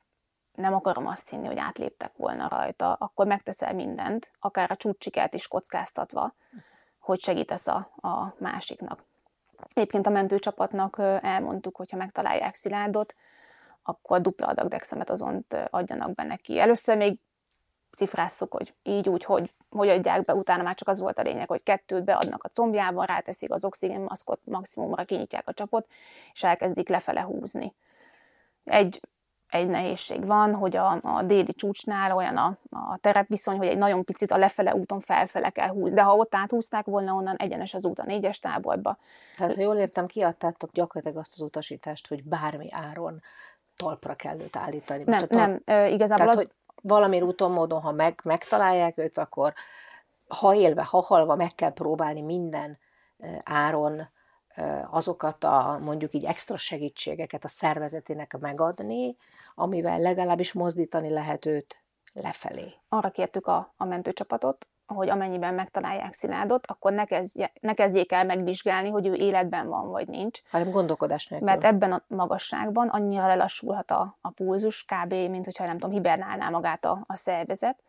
Speaker 2: nem akarom azt hinni, hogy átléptek volna rajta, akkor megteszel mindent, akár a csúcsikát is kockáztatva, hogy segítesz a, a másiknak. Egyébként a mentőcsapatnak elmondtuk, hogyha megtalálják Szilárdot, akkor dupla adag dexamet azont adjanak be neki. Először még cifráztuk, hogy így, úgy, hogy, hogy adják be, utána már csak az volt a lényeg, hogy kettőt beadnak a combjában, ráteszik az oxigénmaszkot, maximumra kinyitják a csapot, és elkezdik lefele húzni. Egy, egy nehézség van, hogy a, a déli csúcsnál olyan a, a terepviszony, hogy egy nagyon picit a lefele úton felfele kell húzni. De ha ott áthúzták volna, onnan egyenes az út a négyes táborba.
Speaker 1: Tehát, ha jól értem, kiadtátok gyakorlatilag azt az utasítást, hogy bármi áron talpra kell őt állítani.
Speaker 2: Nem,
Speaker 1: Most
Speaker 2: nem, igazából
Speaker 1: Tehát,
Speaker 2: az...
Speaker 1: hogy valami úton, módon, ha meg, megtalálják őt, akkor ha élve, ha halva meg kell próbálni minden áron azokat a mondjuk így extra segítségeket a szervezetének megadni, amivel legalábbis mozdítani lehet őt lefelé.
Speaker 2: Arra kértük a, a mentőcsapatot, hogy amennyiben megtalálják Szilárdot, akkor ne, kezdje, ne kezdjék el megvizsgálni, hogy ő életben van vagy nincs.
Speaker 1: Hanem gondolkodás nélkül.
Speaker 2: Mert ebben a magasságban annyira lelassulhat a, a pulzus, kb. mint hogyha nem tudom, hibernálná magát a, a szervezet,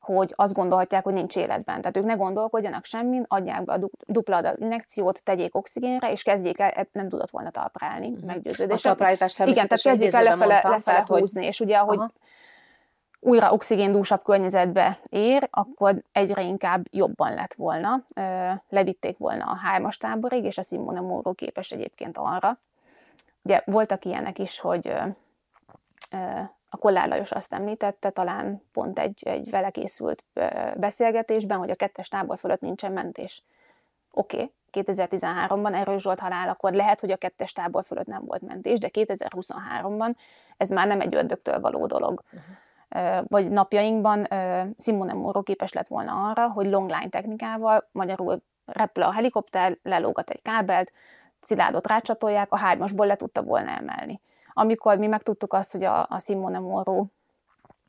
Speaker 2: hogy azt gondolhatják, hogy nincs életben. Tehát ők ne gondolkodjanak semmin, adják be a dupla adag injekciót, tegyék oxigénre, és kezdjék el, nem tudott volna talprálni, uh-huh. meggyőződés.
Speaker 1: A talprállítást
Speaker 2: Igen, tehát kezdjék el lefele, mondtam, lefele tehát, húzni, hogy... és ugye ahogy Aha. újra oxigéndúsabb környezetbe ér, akkor egyre inkább jobban lett volna. Levitték volna a hármas táborig, és a Simone Moro képes egyébként arra. Ugye voltak ilyenek is, hogy a Kollár Lajos azt említette, talán pont egy, egy vele készült beszélgetésben, hogy a kettes tábor fölött nincsen mentés. Oké, okay, 2013-ban Erős Zsolt akkor lehet, hogy a kettes tábor fölött nem volt mentés, de 2023-ban ez már nem egy ördögtől való dolog. Uh-huh. Vagy napjainkban Simone Moro képes lett volna arra, hogy longline technikával, magyarul repül a helikopter, lelógat egy kábelt, szilárdot rácsatolják, a hármasból le tudta volna emelni amikor mi megtudtuk azt, hogy a, a Simone Moro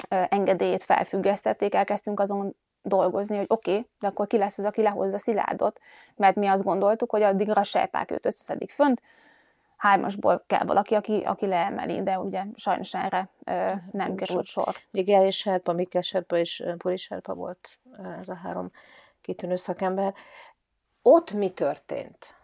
Speaker 2: engedélyét felfüggesztették, elkezdtünk azon dolgozni, hogy oké, okay, de akkor ki lesz az, aki lehozza Szilárdot, mert mi azt gondoltuk, hogy addigra a serpák őt összeszedik fönt, hármasból kell valaki, aki, aki leemeli, de ugye sajnos erre ö, nem került sor.
Speaker 1: Miguel és Serpa, Mikkel Serpa és Puri Serpa volt ez a három kitűnő szakember. Ott mi történt?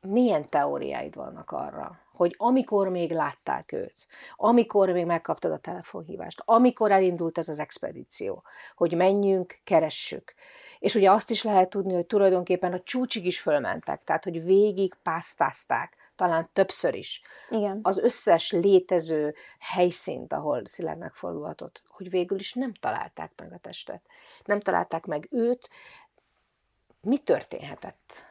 Speaker 1: Milyen teóriáid vannak arra, hogy amikor még látták őt, amikor még megkaptad a telefonhívást, amikor elindult ez az expedíció, hogy menjünk, keressük. És ugye azt is lehet tudni, hogy tulajdonképpen a csúcsig is fölmentek, tehát hogy végig pásztázták, talán többször is.
Speaker 2: Igen.
Speaker 1: Az összes létező helyszínt, ahol Szilárd megfordulhatott, hogy végül is nem találták meg a testet. Nem találták meg őt. Mi történhetett?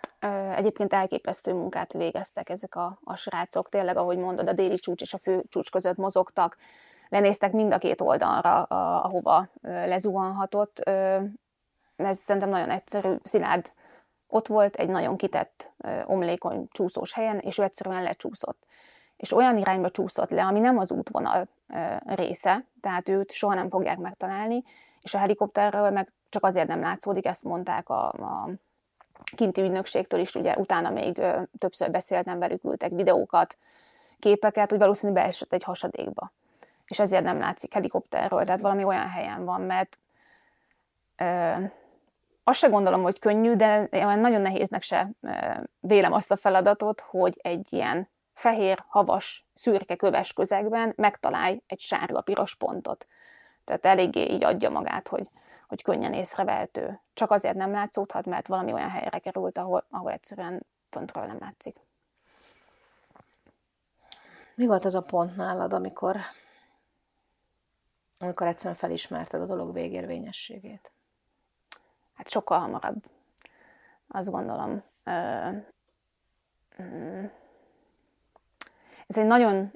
Speaker 2: Egyébként elképesztő munkát végeztek ezek a, a srácok, tényleg, ahogy mondod, a déli csúcs és a fő csúcs között mozogtak, lenéztek mind a két oldalra, ahova lezuhanhatott. Ez szerintem nagyon egyszerű, szilárd ott volt egy nagyon kitett, omlékony csúszós helyen, és ő egyszerűen lecsúszott. És olyan irányba csúszott le, ami nem az útvonal része, tehát őt soha nem fogják megtalálni, és a helikopterről meg csak azért nem látszódik, ezt mondták a, a kinti ügynökségtől is, ugye utána még többször beszéltem velük, ültek videókat, képeket, hogy valószínűleg beesett egy hasadékba. És ezért nem látszik helikopterről, tehát valami olyan helyen van, mert ö, azt se gondolom, hogy könnyű, de nagyon nehéznek se ö, vélem azt a feladatot, hogy egy ilyen fehér, havas, szürke köves közegben megtalálj egy sárga-piros pontot. Tehát eléggé így adja magát, hogy, hogy könnyen észrevehető. Csak azért nem látszódhat, mert valami olyan helyre került, ahol, ahol egyszerűen föntről nem látszik.
Speaker 1: Mi volt az a pont nálad, amikor, amikor egyszerűen felismerted a dolog végérvényességét?
Speaker 2: Hát sokkal hamarabb. Azt gondolom. Mm. Ez egy nagyon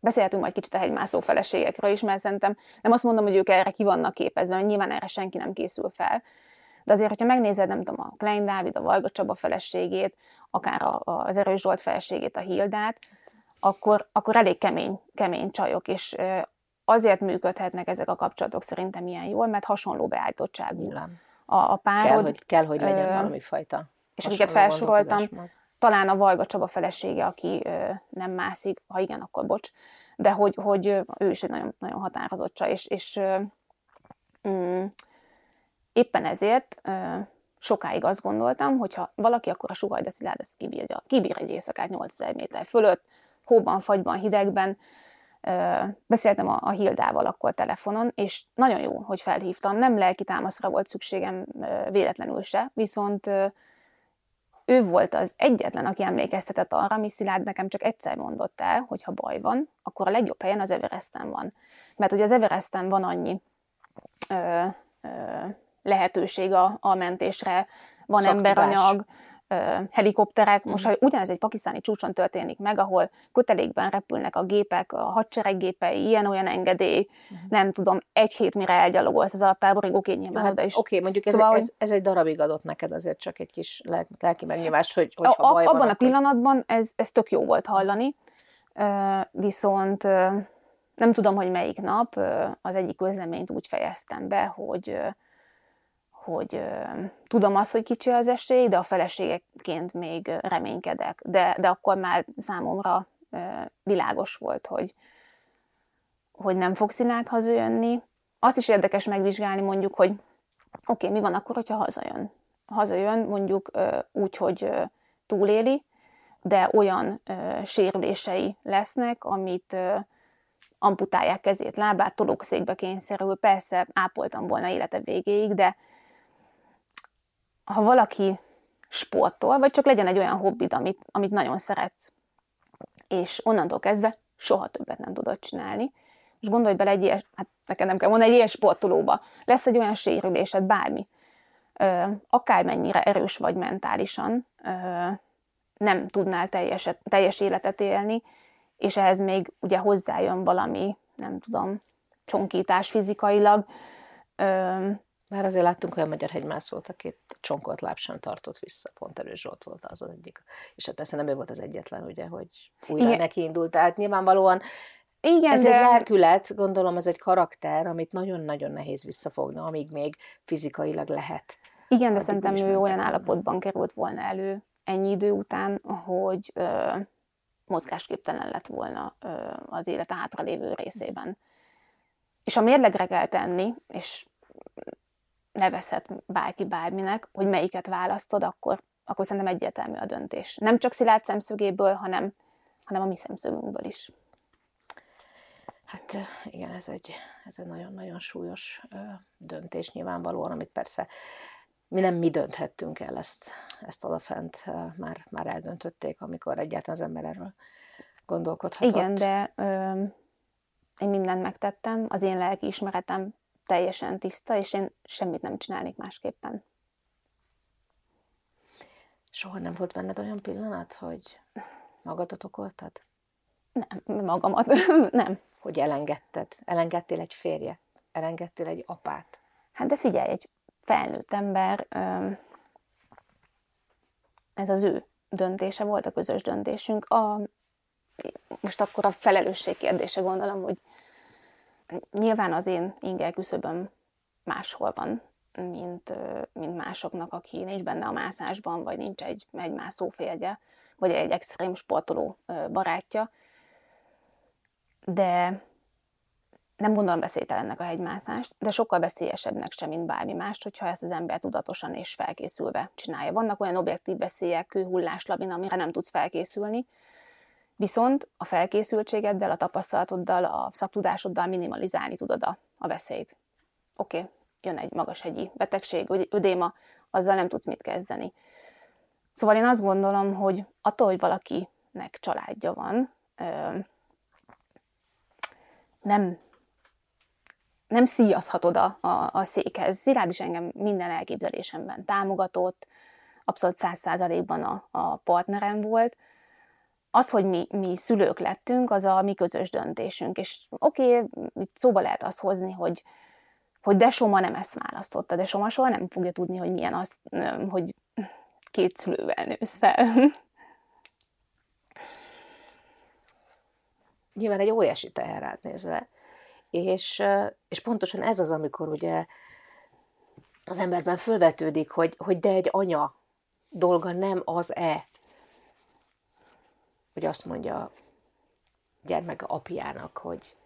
Speaker 2: Beszélhetünk majd kicsit a hegymászó feleségekről is, mert szerintem nem azt mondom, hogy ők erre ki vannak képezve, mert nyilván erre senki nem készül fel. De azért, hogyha megnézed, nem tudom, a Klein Dávid, a Valga Csaba feleségét, akár a, az Erős Zsolt feleségét, a Hildát, akkor, akkor elég kemény, kemény csajok, és azért működhetnek ezek a kapcsolatok szerintem ilyen jól, mert hasonló beállítottságú a, a párod.
Speaker 1: Kell, hogy, kell, hogy legyen valami fajta.
Speaker 2: És akiket felsoroltam, talán a Valga Csaba felesége, aki nem mászik, ha igen, akkor bocs, de hogy, hogy ő is egy nagyon, nagyon határozott csaj, és, és mm, éppen ezért sokáig azt gondoltam, hogy ha valaki, akkor a Suhajda Szilárd ezt kibírja, kibír egy éjszakát 8000 méter fölött, hóban, fagyban, hidegben, beszéltem a, a Hildával akkor telefonon, és nagyon jó, hogy felhívtam. Nem lelki támaszra volt szükségem véletlenül se, viszont ő volt az egyetlen, aki emlékeztetett arra, ami Szilárd nekem csak egyszer mondott el, hogy ha baj van, akkor a legjobb helyen az Everesten van. Mert ugye az Everesten van annyi ö, ö, lehetőség a, a mentésre, van Szaktudás. emberanyag, helikopterek. Most, ha ugyanez egy pakisztáni csúcson történik meg, ahol kötelékben repülnek a gépek, a hadsereggépei, ilyen-olyan engedély, uh-huh. nem tudom, egy hét mire elgyalogolsz az alaptáborig, oké, nyilván.
Speaker 1: Hát, is. Oké, okay, mondjuk szóval, ez, ez, ez, egy darabig adott neked azért csak egy kis lelki megnyilvás, hogy,
Speaker 2: a, baj Abban van, a pillanatban ez, ez tök jó volt hallani, viszont nem tudom, hogy melyik nap az egyik közleményt úgy fejeztem be, hogy hogy ö, tudom azt, hogy kicsi az esély, de a feleségeként még reménykedek. De, de akkor már számomra ö, világos volt, hogy, hogy nem fog színát hazajönni. Azt is érdekes megvizsgálni mondjuk, hogy oké, okay, mi van akkor, hogyha hazajön. Hazajön mondjuk ö, úgy, hogy ö, túléli, de olyan ö, sérülései lesznek, amit ö, amputálják kezét, lábát, tolókszékbe kényszerül. Persze ápoltam volna élete végéig, de ha valaki sportol, vagy csak legyen egy olyan hobbid, amit, amit nagyon szeretsz, és onnantól kezdve soha többet nem tudod csinálni, és gondolj bele egy ilyen, hát nekem nem kell mondani, egy ilyen sportolóba, lesz egy olyan sérülésed, bármi, ö, akármennyire erős vagy mentálisan, ö, nem tudnál teljeset, teljes életet élni, és ehhez még ugye hozzájön valami, nem tudom, csonkítás fizikailag, ö,
Speaker 1: már azért láttunk olyan magyar hegymászót, akit csonkolt láb sem tartott vissza, pont Erős Zsolt volt az az egyik. És hát persze nem ő volt az egyetlen, ugye, hogy újra Igen. neki indult. Tehát nyilvánvalóan igen, ez de... egy lelkület, gondolom, ez egy karakter, amit nagyon-nagyon nehéz visszafogni, amíg még fizikailag lehet.
Speaker 2: Igen, de szerintem ő olyan állapotban került volna elő ennyi idő után, hogy ö, mozgásképtelen lett volna ö, az élet hátralévő részében. És a mérlegre kell tenni, és nevezhet bárki bárminek, hogy melyiket választod, akkor, akkor szerintem egyértelmű a döntés. Nem csak Szilárd szemszögéből, hanem, hanem a mi szemszögünkből is.
Speaker 1: Hát igen, ez egy, ez egy nagyon-nagyon súlyos döntés nyilvánvalóan, amit persze mi nem mi dönthettünk el ezt, ezt odafent, már, már eldöntötték, amikor egyáltalán az ember erről gondolkodhatott.
Speaker 2: Igen, de ö, én mindent megtettem, az én lelki ismeretem teljesen tiszta, és én semmit nem csinálnék másképpen.
Speaker 1: Soha nem volt benned olyan pillanat, hogy magadat okoltad?
Speaker 2: Nem, magamat, nem.
Speaker 1: Hogy elengedted? Elengedtél egy férjet? Elengedtél egy apát?
Speaker 2: Hát de figyelj, egy felnőtt ember, ez az ő döntése volt, a közös döntésünk. A, most akkor a felelősség kérdése gondolom, hogy nyilván az én inger küszöböm máshol van, mint, mint másoknak, aki nincs benne a mászásban, vagy nincs egy, egy mászóférje, vagy egy extrém sportoló barátja. De nem gondolom veszélytelennek a hegymászást, de sokkal veszélyesebbnek sem, mint bármi mást, hogyha ezt az ember tudatosan és felkészülve csinálja. Vannak olyan objektív veszélyek, kőhullás, labin, amire nem tudsz felkészülni, Viszont a felkészültségeddel, a tapasztalatoddal, a szaktudásoddal minimalizálni tudod a, a veszélyt. Oké, okay, jön egy magashegyi betegség, ödéma, azzal nem tudsz mit kezdeni. Szóval én azt gondolom, hogy attól, hogy valakinek családja van, nem, nem szíjazhatod a, a, a székhez. Zirád is engem minden elképzelésemben támogatott, abszolút száz százalékban a, a partnerem volt, az, hogy mi, mi szülők lettünk, az a mi közös döntésünk. És oké, okay, itt szóba lehet azt hozni, hogy, hogy de Soma nem ezt választotta, de Soma soha nem fogja tudni, hogy milyen az, hogy két szülővel nősz fel.
Speaker 1: Nyilván egy óriási teher nézve. És, és pontosan ez az, amikor ugye az emberben fölvetődik, hogy, hogy de egy anya dolga nem az-e, hogy azt mondja a gyermek apjának, hogy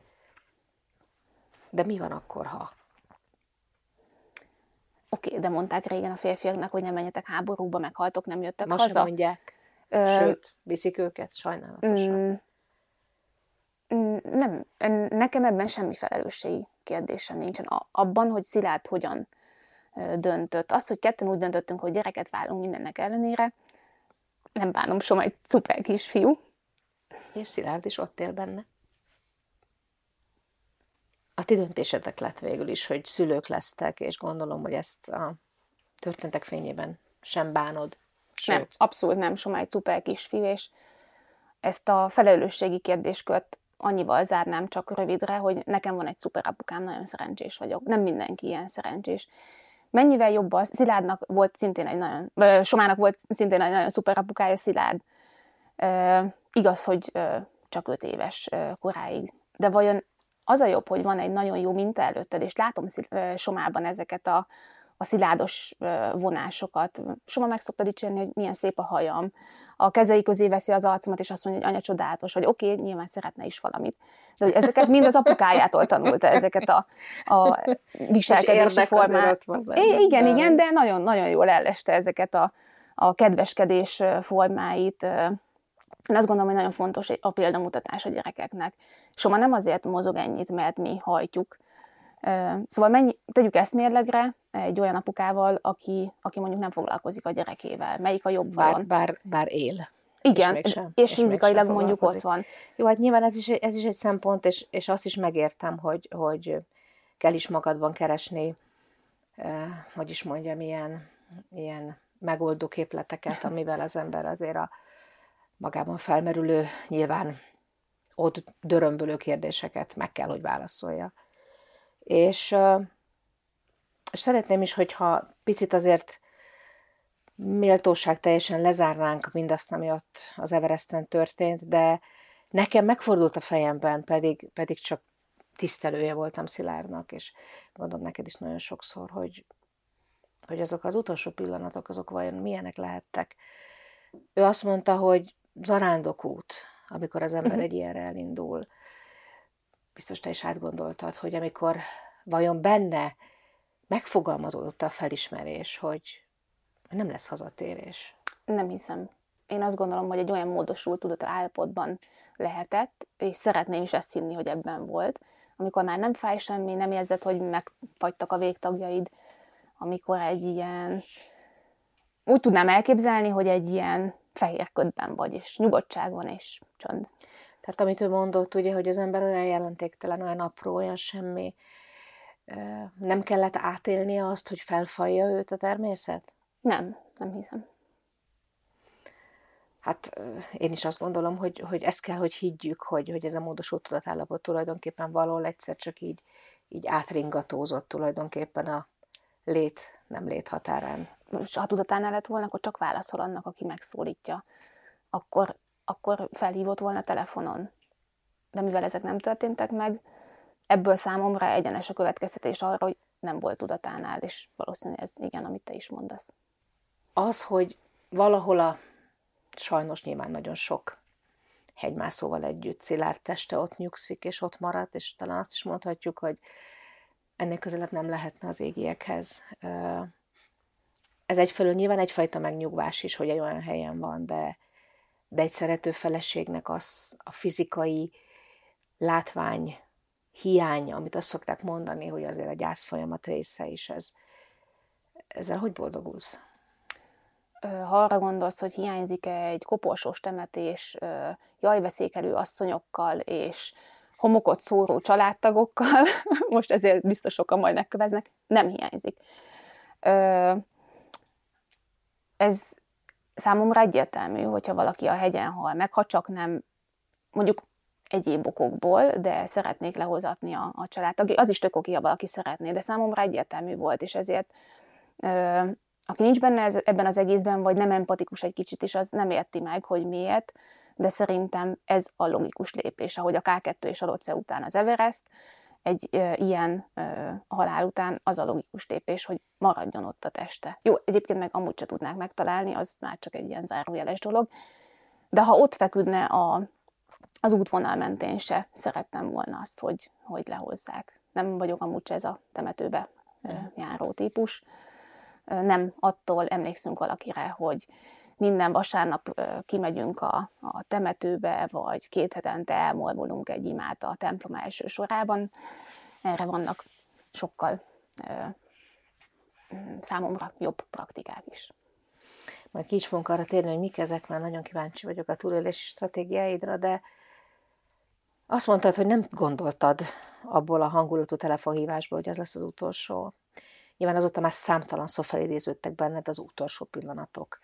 Speaker 1: de mi van akkor, ha?
Speaker 2: Oké, okay, de mondták régen a férfiaknak, hogy nem menjetek háborúba, meghaltok, nem jöttek
Speaker 1: Most
Speaker 2: haza.
Speaker 1: mondják. Ö... Sőt, viszik őket sajnálatosan. Mm,
Speaker 2: mm, nem, nekem ebben semmi felelősségi kérdésem nincsen. Abban, hogy Szilárd hogyan döntött. Az, hogy ketten úgy döntöttünk, hogy gyereket válunk mindennek ellenére, nem bánom, Soma egy szuper kisfiú.
Speaker 1: És Szilárd is ott él benne. A ti döntésetek lett végül is, hogy szülők lesztek, és gondolom, hogy ezt a történtek fényében sem bánod.
Speaker 2: Sőt. Nem, abszolút nem, Soma egy szuper kisfiú, és ezt a felelősségi kérdéskört annyival zárnám csak rövidre, hogy nekem van egy szuper apukám, nagyon szerencsés vagyok. Nem mindenki ilyen szerencsés. Mennyivel jobb az, Szilárdnak volt szintén egy nagyon, Somának volt szintén egy nagyon szuper apukája, Szilárd. E, igaz, hogy e, csak öt éves e, koráig. De vajon az a jobb, hogy van egy nagyon jó minta előtted, és látom Somában ezeket a, a szilárdos vonásokat. Soma meg szokta dicsérni, hogy milyen szép a hajam. A kezei közé veszi az arcomat, és azt mondja, hogy anya csodálatos, vagy oké, okay, nyilván szeretne is valamit. De hogy ezeket mind az apukájától tanulta, ezeket a, a viselkedési formát. Igen, igen, de nagyon-nagyon jól elleste ezeket a, a kedveskedés formáit. Én azt gondolom, hogy nagyon fontos a példamutatás a gyerekeknek. Soma nem azért mozog ennyit, mert mi hajtjuk, Szóval mennyi, tegyük ezt mérlegre egy olyan apukával, aki, aki mondjuk nem foglalkozik a gyerekével. Melyik a jobb
Speaker 1: bár, bár, bár él.
Speaker 2: Igen, és, mégsem, és, és fizikailag mondjuk ott van.
Speaker 1: Jó, hát nyilván ez is, ez is egy szempont, és, és azt is megértem, hogy, hogy kell is magadban keresni, eh, hogy is mondjam, ilyen, ilyen megoldó képleteket, amivel az ember azért a magában felmerülő, nyilván ott dörömbölő kérdéseket meg kell, hogy válaszolja. És, és szeretném is, hogyha picit azért méltóság teljesen lezárnánk mindazt, ami ott az Everesten történt, de nekem megfordult a fejemben, pedig, pedig csak tisztelője voltam Szilárdnak, és gondolom neked is nagyon sokszor, hogy, hogy azok az utolsó pillanatok, azok vajon milyenek lehettek. Ő azt mondta, hogy zarándokút, amikor az ember uh-huh. egy ilyenre elindul biztos te is átgondoltad, hogy amikor vajon benne megfogalmazódott a felismerés, hogy nem lesz hazatérés.
Speaker 2: Nem hiszem. Én azt gondolom, hogy egy olyan módosult tudat állapotban lehetett, és szeretném is ezt hinni, hogy ebben volt, amikor már nem fáj semmi, nem érzed, hogy megfagytak a végtagjaid, amikor egy ilyen, úgy tudnám elképzelni, hogy egy ilyen fehér ködben vagy, és nyugodtság van, és csönd.
Speaker 1: Tehát amit ő mondott, ugye, hogy az ember olyan jelentéktelen, olyan apró, olyan semmi, nem kellett átélnie azt, hogy felfalja őt a természet?
Speaker 2: Nem, nem hiszem.
Speaker 1: Hát én is azt gondolom, hogy, hogy ezt kell, hogy higgyük, hogy, hogy ez a módosult tudatállapot tulajdonképpen valahol egyszer csak így, így átringatózott tulajdonképpen a lét, nem lét határán.
Speaker 2: És ha tudatánál lett volna, akkor csak válaszol annak, aki megszólítja. Akkor akkor felhívott volna telefonon. De mivel ezek nem történtek meg, ebből számomra egyenes a következtetés arra, hogy nem volt tudatánál, és valószínűleg ez igen, amit te is mondasz.
Speaker 1: Az, hogy valahol a sajnos nyilván nagyon sok hegymászóval együtt szilárd teste ott nyugszik, és ott maradt, és talán azt is mondhatjuk, hogy ennél közelebb nem lehetne az égiekhez. Ez egyfelől nyilván egyfajta megnyugvás is, hogy egy olyan helyen van, de de egy szerető feleségnek az a fizikai látvány hiánya, amit azt szokták mondani, hogy azért a gyász folyamat része is ez. Ezzel hogy boldogulsz?
Speaker 2: Ha arra gondolsz, hogy hiányzik egy koporsós temetés jajveszékelő asszonyokkal és homokot szóró családtagokkal, most ezért biztos sokan majd megköveznek, nem hiányzik. Ez számomra egyértelmű, hogyha valaki a hegyen hal meg, ha csak nem mondjuk egyéb okokból, de szeretnék lehozatni a, a családtagja. Az is tök oké, ha valaki szeretné, de számomra egyértelmű volt, és ezért ö, aki nincs benne ez, ebben az egészben, vagy nem empatikus egy kicsit is, az nem érti meg, hogy miért, de szerintem ez a logikus lépés, ahogy a K2 és a Lotse után az Everest, egy ö, ilyen ö, halál után az a logikus lépés, hogy maradjon ott a teste. Jó, egyébként meg amúgy se tudnák megtalálni, az már csak egy ilyen zárójeles dolog, de ha ott feküdne a, az útvonal mentén se szerettem volna azt, hogy, hogy lehozzák. Nem vagyok amúgy ez a temetőbe járó típus. Nem attól emlékszünk valakire, hogy minden vasárnap kimegyünk a, a temetőbe, vagy két hetente elmolvolunk egy imát a templom első sorában. Erre vannak sokkal számomra jobb praktikák is.
Speaker 1: majd ki is fogunk arra térni, hogy mik ezek, mert nagyon kíváncsi vagyok a túlélési stratégiáidra, de azt mondtad, hogy nem gondoltad abból a hangulatú telefonhívásból, hogy ez lesz az utolsó. Nyilván azóta már számtalan szó felidéződtek benned az utolsó pillanatok.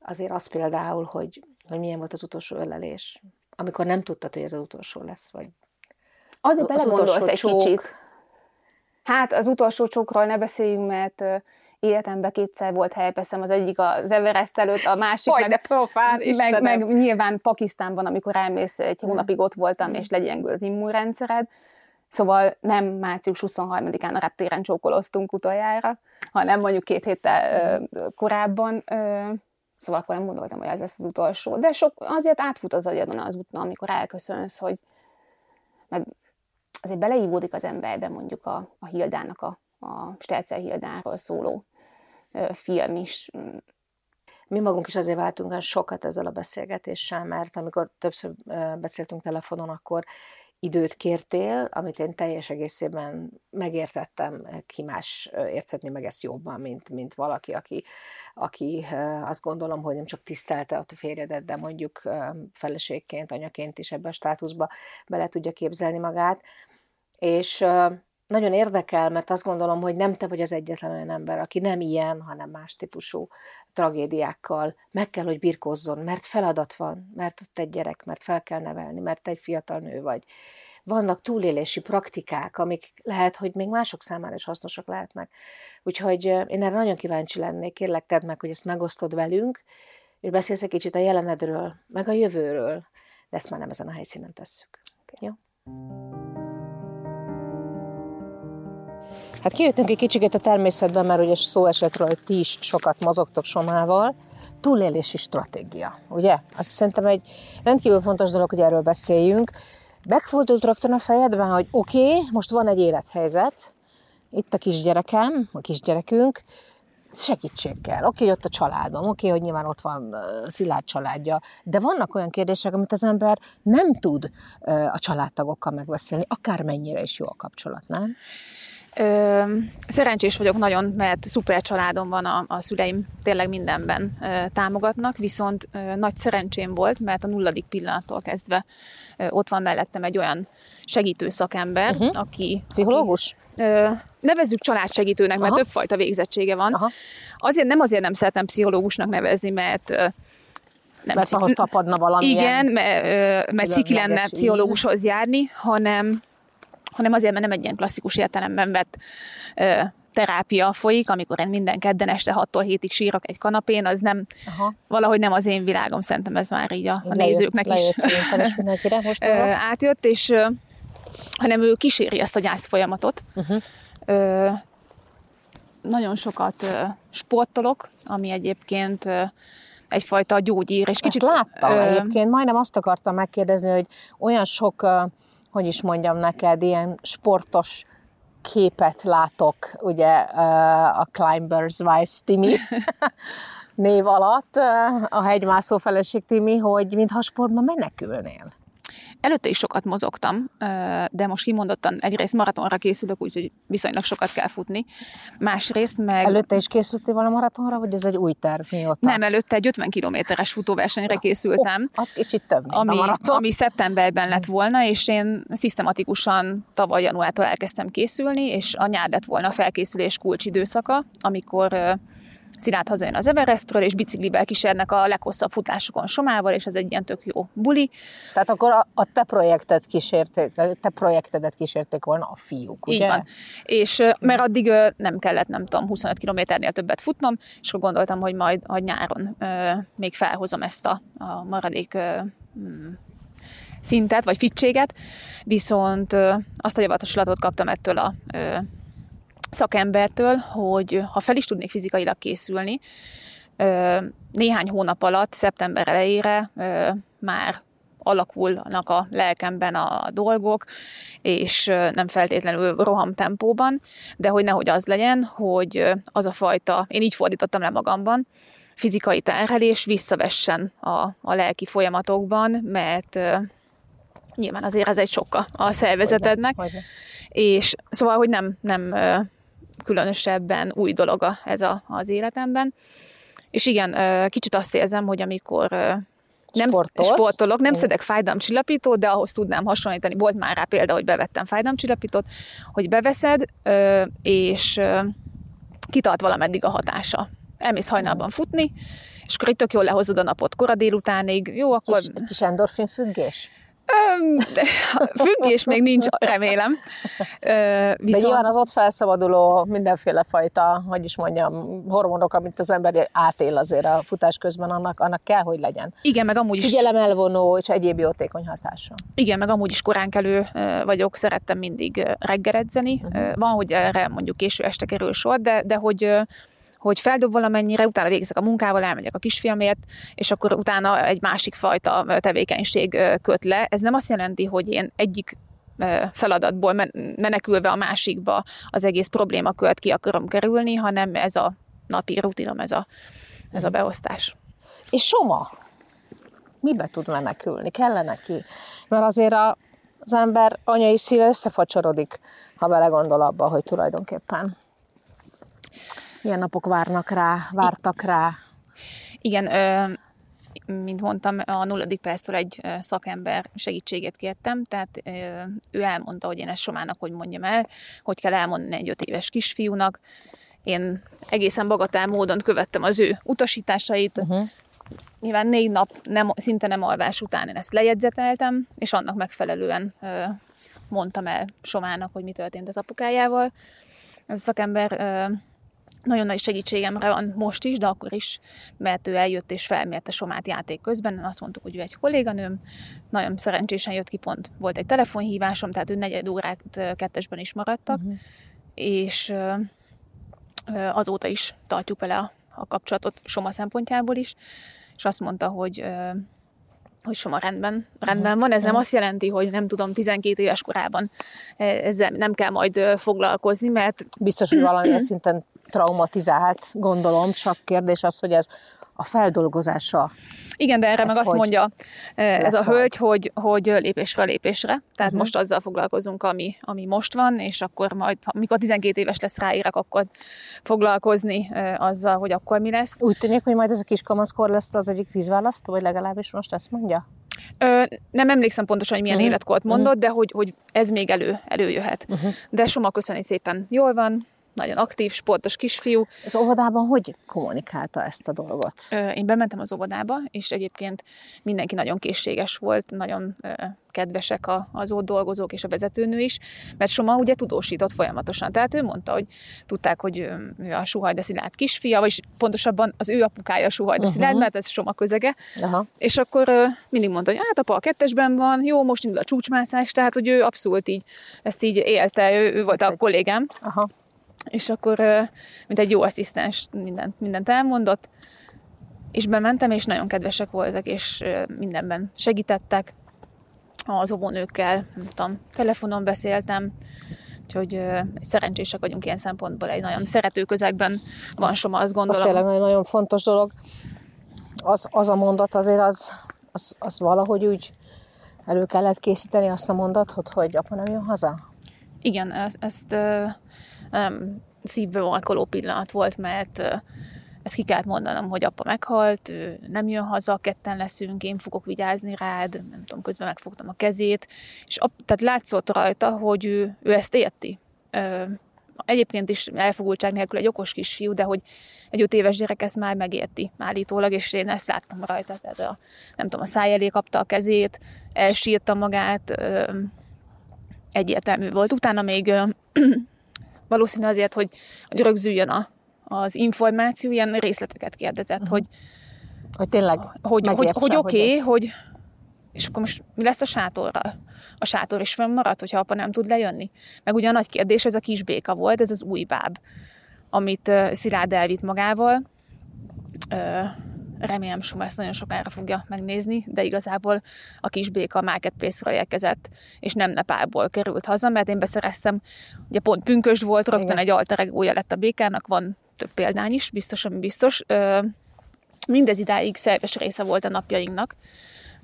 Speaker 1: Azért az például, hogy, hogy milyen volt az utolsó ölelés, amikor nem tudtad, hogy ez az utolsó lesz, vagy
Speaker 2: Azért
Speaker 1: az
Speaker 2: belegondolsz
Speaker 1: utolsó
Speaker 2: egy
Speaker 1: csók.
Speaker 2: kicsit. Hát az utolsó csókról ne beszéljünk, mert életemben kétszer volt helypeszem, az egyik az Everest előtt, a másik
Speaker 1: Hogy
Speaker 2: meg,
Speaker 1: de profán,
Speaker 2: meg, meg nyilván Pakisztánban, amikor elmész, egy hónapig ott voltam, és legyengül az immunrendszered. Szóval nem március 23-án a reptéren csókoloztunk utoljára, hanem mondjuk két héttel ö, korábban. Ö, szóval akkor nem gondoltam, hogy ez lesz az utolsó. De sok, azért átfut az agyadon az úton, amikor elköszönsz, hogy meg azért beleívódik az emberbe mondjuk a, a Hildának, a, a Stelzer Hildáról szóló film is.
Speaker 1: Mi magunk is azért váltunk olyan sokat ezzel a beszélgetéssel, mert amikor többször beszéltünk telefonon, akkor időt kértél, amit én teljes egészében megértettem, ki más érthetni meg ezt jobban, mint, mint valaki, aki, aki azt gondolom, hogy nem csak tisztelte a férjedet, de mondjuk feleségként, anyaként is ebbe a státuszba bele tudja képzelni magát. És nagyon érdekel, mert azt gondolom, hogy nem te vagy az egyetlen olyan ember, aki nem ilyen, hanem más típusú tragédiákkal meg kell, hogy birkózzon, mert feladat van, mert ott egy gyerek, mert fel kell nevelni, mert egy fiatal nő vagy. Vannak túlélési praktikák, amik lehet, hogy még mások számára is hasznosak lehetnek. Úgyhogy én erre nagyon kíváncsi lennék, kérlek tedd meg, hogy ezt megosztod velünk, és beszélsz egy kicsit a jelenedről, meg a jövőről, de ezt már nem ezen a helyszínen tesszük. Jó? Hát kijöttünk egy kicsit a természetben, mert ugye szó esett róla, hogy ti is sokat mozogtok Somával. Túlélési stratégia, ugye? Azt szerintem egy rendkívül fontos dolog, hogy erről beszéljünk. Megfordult rögtön a fejedben, hogy oké, okay, most van egy élethelyzet, itt a kisgyerekem, a kisgyerekünk, segítség kell. Oké, hogy ott a családom, oké, hogy nyilván ott van Szilárd családja, de vannak olyan kérdések, amit az ember nem tud a családtagokkal megbeszélni, akármennyire is jó a kapcsolat, nem?
Speaker 2: Ö, szerencsés vagyok nagyon, mert szuper családom van, a, a szüleim tényleg mindenben ö, támogatnak, viszont ö, nagy szerencsém volt, mert a nulladik pillanattól kezdve ö, ott van mellettem egy olyan segítő szakember, uh-huh. aki...
Speaker 1: Pszichológus?
Speaker 2: Ö, nevezzük családsegítőnek, mert
Speaker 1: Aha.
Speaker 2: többfajta végzettsége van.
Speaker 1: Aha.
Speaker 2: Azért nem azért nem szeretem pszichológusnak nevezni, mert ö, nem
Speaker 1: Mert
Speaker 2: cik-
Speaker 1: ahhoz tapadna valamilyen...
Speaker 2: igen, mert, ö, mert ciki lenne
Speaker 1: íz.
Speaker 2: pszichológushoz járni, hanem, hanem azért, mert nem egy ilyen klasszikus értelemben vett ö, terápia folyik, amikor én minden kedden este 6-tól 7-ig sírok egy kanapén, az nem,
Speaker 1: Aha.
Speaker 2: valahogy nem az én világom, szerintem ez már így a, a
Speaker 1: Lejött-
Speaker 2: nézőknek is
Speaker 1: lejött is mindenkire most.
Speaker 2: ö, átjött, és ö, hanem ő kíséri ezt a gyász folyamatot.
Speaker 1: Uh-huh.
Speaker 2: Ö, nagyon sokat ö, sportolok, ami egyébként ö, egyfajta gyógyír, és
Speaker 1: Kicsit. Ezt láttam
Speaker 2: ö,
Speaker 1: egyébként, majdnem azt akartam megkérdezni, hogy olyan sok, hogy is mondjam neked, ilyen sportos képet látok, ugye ö, a Climbers Wives Timi név alatt, ö, a hegymászó feleség Timi, hogy mintha sportban menekülnél.
Speaker 2: Előtte is sokat mozogtam, de most kimondottan egyrészt maratonra készülök, úgyhogy viszonylag sokat kell futni. Másrészt meg...
Speaker 1: Előtte is készültél volna maratonra, vagy ez egy új terv mióta?
Speaker 2: Nem, előtte egy 50 kilométeres futóversenyre készültem.
Speaker 1: Oh, az kicsit több, mint
Speaker 2: ami,
Speaker 1: a maraton.
Speaker 2: ami szeptemberben lett volna, és én szisztematikusan tavaly januártól elkezdtem készülni, és a nyár lett volna a felkészülés kulcsidőszaka, amikor Szilárd hazajön az Everestről, és biciklivel kísérnek a leghosszabb futásokon Somával, és ez egy ilyen tök jó buli.
Speaker 1: Tehát akkor a, a te projektet kísérték, te projektedet kísérték volna a fiúk, ugye?
Speaker 2: Így van. És mert addig nem kellett, nem tudom, 25 kilométernél többet futnom, és akkor gondoltam, hogy majd a nyáron ö, még felhozom ezt a, a maradék ö, mm, szintet, vagy fittséget, viszont ö, azt a javaslatot kaptam ettől a ö, szakembertől, hogy ha fel is tudnék fizikailag készülni, néhány hónap alatt, szeptember elejére már alakulnak a lelkemben a dolgok, és nem feltétlenül rohamtempóban, de hogy nehogy az legyen, hogy az a fajta, én így fordítottam le magamban, fizikai terhelés visszavessen a, a lelki folyamatokban, mert nyilván azért ez egy sokkal a szervezetednek,
Speaker 1: Hogyne, hogyne.
Speaker 2: és szóval, hogy nem, nem különösebben új dolog ez a, az életemben. És igen, kicsit azt érzem, hogy amikor nem
Speaker 1: Sportolsz.
Speaker 2: sportolok, nem szedek fájdalomcsillapítót, de ahhoz tudnám hasonlítani. Volt már rá példa, hogy bevettem fájdalomcsillapítót, hogy beveszed, és kitart valameddig a hatása. Elmész hajnalban futni, és akkor itt tök jól lehozod a napot kora délutánig. Jó, akkor
Speaker 1: Kis, kis endorfin függés?
Speaker 2: Függés még nincs, remélem. Ö,
Speaker 1: De
Speaker 2: viszont,
Speaker 1: nyilván az ott felszabaduló mindenféle fajta, hogy is mondjam, hormonok, amit az ember átél azért a futás közben, annak, annak kell, hogy legyen.
Speaker 2: igen, meg amúgy is
Speaker 1: Figyelem elvonó és egyéb jótékony hatása.
Speaker 2: Igen, meg amúgy is koránkelő ö, vagyok, szerettem mindig ö, reggel edzeni. Uh-huh. Van, hogy erre mondjuk késő este kerül sor, de, de hogy hogy feldob valamennyire, utána végzek a munkával, elmegyek a kisfiamért, és akkor utána egy másik fajta tevékenység köt le. Ez nem azt jelenti, hogy én egyik feladatból men- menekülve a másikba az egész problémakört ki akarom kerülni, hanem ez a napi rutinom, ez a, ez a beosztás.
Speaker 1: És Soma, mibe tud menekülni? Kell neki? Mert azért a, az ember anyai szíve összefacsorodik, ha belegondol abba, hogy tulajdonképpen milyen napok várnak rá, vártak rá.
Speaker 2: Igen, ö, mint mondtam, a nulladik perctől egy szakember segítséget kértem, tehát ő elmondta, hogy én ezt Somának hogy mondjam el, hogy kell elmondani egy öt éves kisfiúnak. Én egészen bagatál módon követtem az ő utasításait.
Speaker 1: Uh-huh.
Speaker 2: Nyilván négy nap nem, szinte nem alvás után én ezt lejegyzeteltem, és annak megfelelően ö, mondtam el Somának, hogy mi történt az apukájával. Ez a szakember ö, nagyon nagy segítségemre van most is, de akkor is, mert ő eljött és felmérte Somát játék közben. Azt mondtuk, hogy ő egy kolléganőm, nagyon szerencsésen jött ki pont. Volt egy telefonhívásom, tehát ő negyed órát kettesben is maradtak, uh-huh. és azóta is tartjuk vele a, a kapcsolatot Soma szempontjából is, és azt mondta, hogy hogy Soma rendben, rendben van. Ez nem azt jelenti, hogy nem tudom, 12 éves korában eh, ezzel nem kell majd foglalkozni, mert
Speaker 1: Biztos, hogy valamilyen szinten traumatizált, gondolom, csak kérdés az, hogy ez a feldolgozása.
Speaker 2: Igen, de erre
Speaker 1: Ez
Speaker 2: meg azt mondja eh, ez a hölgy, hogy, hogy lépésről lépésre. Tehát uh-huh. most azzal foglalkozunk, ami, ami most van, és akkor majd, amikor 12 éves lesz ráírek, akkor foglalkozni eh, azzal, hogy akkor mi lesz.
Speaker 1: Úgy tűnik, hogy majd ez a kiskamaszkor lesz az egyik vízválasztó, vagy legalábbis most ezt mondja?
Speaker 2: Ö, nem emlékszem pontosan, hogy milyen uh-huh. életkort mondott, de hogy, hogy ez még elő, előjöhet. Uh-huh. De Soma köszöni szépen jól van, nagyon aktív, sportos kisfiú.
Speaker 1: Az óvodában hogy kommunikálta ezt a dolgot?
Speaker 2: Én bementem az óvodába, és egyébként mindenki nagyon készséges volt, nagyon kedvesek az ott dolgozók és a vezetőnő is, mert Soma ugye tudósított folyamatosan. Tehát ő mondta, hogy tudták, hogy ő a Suhajda Szilárd kisfia, vagyis pontosabban az ő apukája a Suhajda uh-huh. Szilárd, mert ez Soma közege,
Speaker 1: Aha.
Speaker 2: és akkor mindig mondta, hogy hát apa a kettesben van, jó, most indul a csúcsmászás, tehát hogy ő abszolút így, ezt így élte, ő, ő volt a kollégám,
Speaker 1: Aha.
Speaker 2: És akkor, mint egy jó asszisztens, mindent, mindent elmondott, és bementem, és nagyon kedvesek voltak, és mindenben segítettek az óvónőkkel, nem tudom, telefonon beszéltem, úgyhogy ö, szerencsések vagyunk ilyen szempontból, egy nagyon szerető közegben van
Speaker 1: Az-
Speaker 2: Soma, azt
Speaker 1: Az
Speaker 2: gondolom.
Speaker 1: tényleg nagyon, fontos dolog. Az, az a mondat azért az, az, az valahogy úgy elő kellett készíteni azt a mondatot, hogy apa nem jön haza?
Speaker 2: Igen, ezt, ezt um, szívbe markoló pillanat volt, mert ö, ezt ki kellett mondanom, hogy apa meghalt, ő nem jön haza, ketten leszünk, én fogok vigyázni rád, nem tudom, közben megfogtam a kezét, és ap, tehát látszott rajta, hogy ő, ő ezt érti. Ö, egyébként is elfogultság nélkül egy okos kisfiú, de hogy egy öt éves gyerek ezt már megérti állítólag, és én ezt láttam rajta, tehát a, nem tudom, a száj elé kapta a kezét, elsírta magát, ö, egyértelmű volt. Utána még ö, valószínű azért, hogy, hogy rögzüljön a, az információ, ilyen részleteket kérdezett, uh-huh. hogy,
Speaker 1: Hogy tényleg
Speaker 2: hogy, hogy, hogy oké, okay,
Speaker 1: ez-
Speaker 2: hogy és akkor most mi lesz a sátorral? A sátor is fönnmarad, hogyha apa nem tud lejönni? Meg ugye a nagy kérdés, ez a kis béka volt, ez az új báb, amit Szilárd elvitt magával. Remélem, Soma ezt nagyon sokára fogja megnézni, de igazából a kis béka Marketplace-ről érkezett, és nem Nepálból került haza, mert én beszereztem, ugye pont pünkösd volt, rögtön
Speaker 1: Igen.
Speaker 2: egy alter egója lett a békának, van több példány is, biztos, ami biztos. Mindez idáig szerves része volt a napjainknak,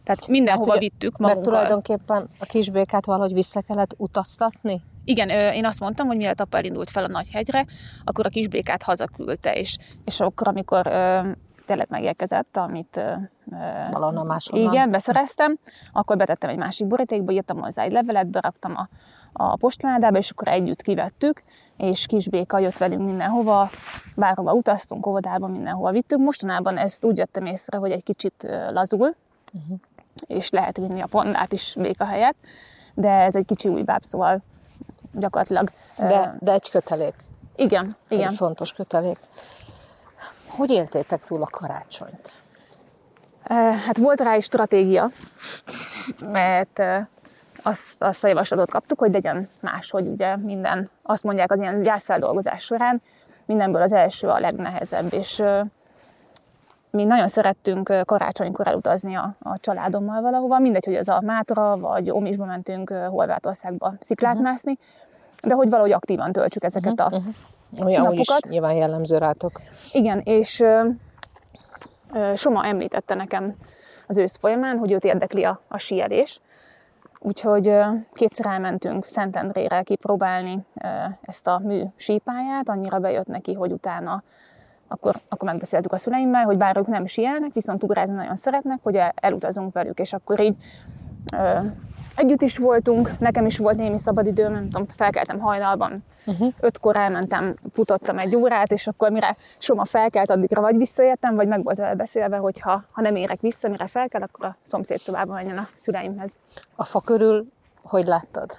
Speaker 2: tehát mindenhova
Speaker 1: ugye-
Speaker 2: vittük
Speaker 1: Mert
Speaker 2: magunkkal.
Speaker 1: tulajdonképpen a kisbékát valahogy vissza kellett utaztatni?
Speaker 2: Igen, én azt mondtam, hogy mielőtt apa elindult fel a Nagyhegyre, akkor a kisbékát hazaküldte, és, és akkor, amikor tényleg megérkezett, amit
Speaker 1: Valahonnan máshonnan.
Speaker 2: igen, beszereztem, akkor betettem egy másik borítékba, írtam hozzá egy levelet, beraktam a, a postaládába, és akkor együtt kivettük, és kisbéka jött velünk mindenhova, bárhova utaztunk, óvodába, mindenhova vittük. Mostanában ezt úgy vettem észre, hogy egy kicsit lazul, uh-huh. és lehet vinni a pandát is béka helyett, de ez egy kicsi új báb, szóval gyakorlatilag...
Speaker 1: De, de egy kötelék.
Speaker 2: igen, igen.
Speaker 1: Egy fontos kötelék. Hogy éltétek túl a karácsonyt?
Speaker 2: Hát volt rá is stratégia, mert azt, azt a javaslatot kaptuk, hogy legyen máshogy ugye minden, azt mondják az ilyen gyászfeldolgozás során, mindenből az első a legnehezebb, és mi nagyon szerettünk karácsonykor elutazni a, a családommal valahova, mindegy, hogy az a Mátra, vagy Omisba mentünk Horvátországba sziklát uh-huh. mászni, de hogy valahogy aktívan töltsük ezeket a
Speaker 1: Olyan úgy is
Speaker 2: Napokat?
Speaker 1: nyilván jellemző rátok.
Speaker 2: igen, és ö, ö, Soma említette nekem az ősz folyamán, hogy őt érdekli a, a síelés. Úgyhogy kétszer elmentünk Szentendrére kipróbálni ezt a mű sípáját, annyira bejött neki, hogy utána akkor, akkor megbeszéltük a szüleimmel, hogy bár ők nem síelnek, viszont ugrázni nagyon szeretnek, hogy el- elutazunk velük, és akkor így együtt is voltunk, nekem is volt némi szabadidőm, nem tudom, felkeltem hajnalban, uh-huh. ötkor elmentem, futottam egy órát, és akkor mire Soma felkelt, addigra vagy visszaértem, vagy meg volt vele beszélve, hogy ha, ha nem érek vissza, mire felkel, akkor a szomszéd szobába menjen a szüleimhez.
Speaker 1: A fa körül hogy láttad?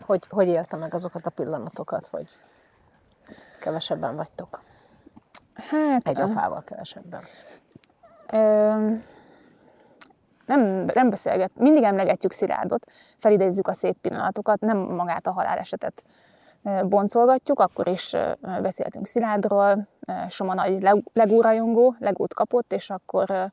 Speaker 1: Hogy, hogy élte meg azokat a pillanatokat, hogy kevesebben vagytok?
Speaker 2: Hát,
Speaker 1: Egy apával kevesebben.
Speaker 2: Ö, nem, nem beszélget, mindig emlegetjük Szilárdot, felidézzük a szép pillanatokat, nem magát a halálesetet boncolgatjuk, akkor is beszéltünk Szilárdról, Soma nagy leg- legórajongó, legót kapott, és akkor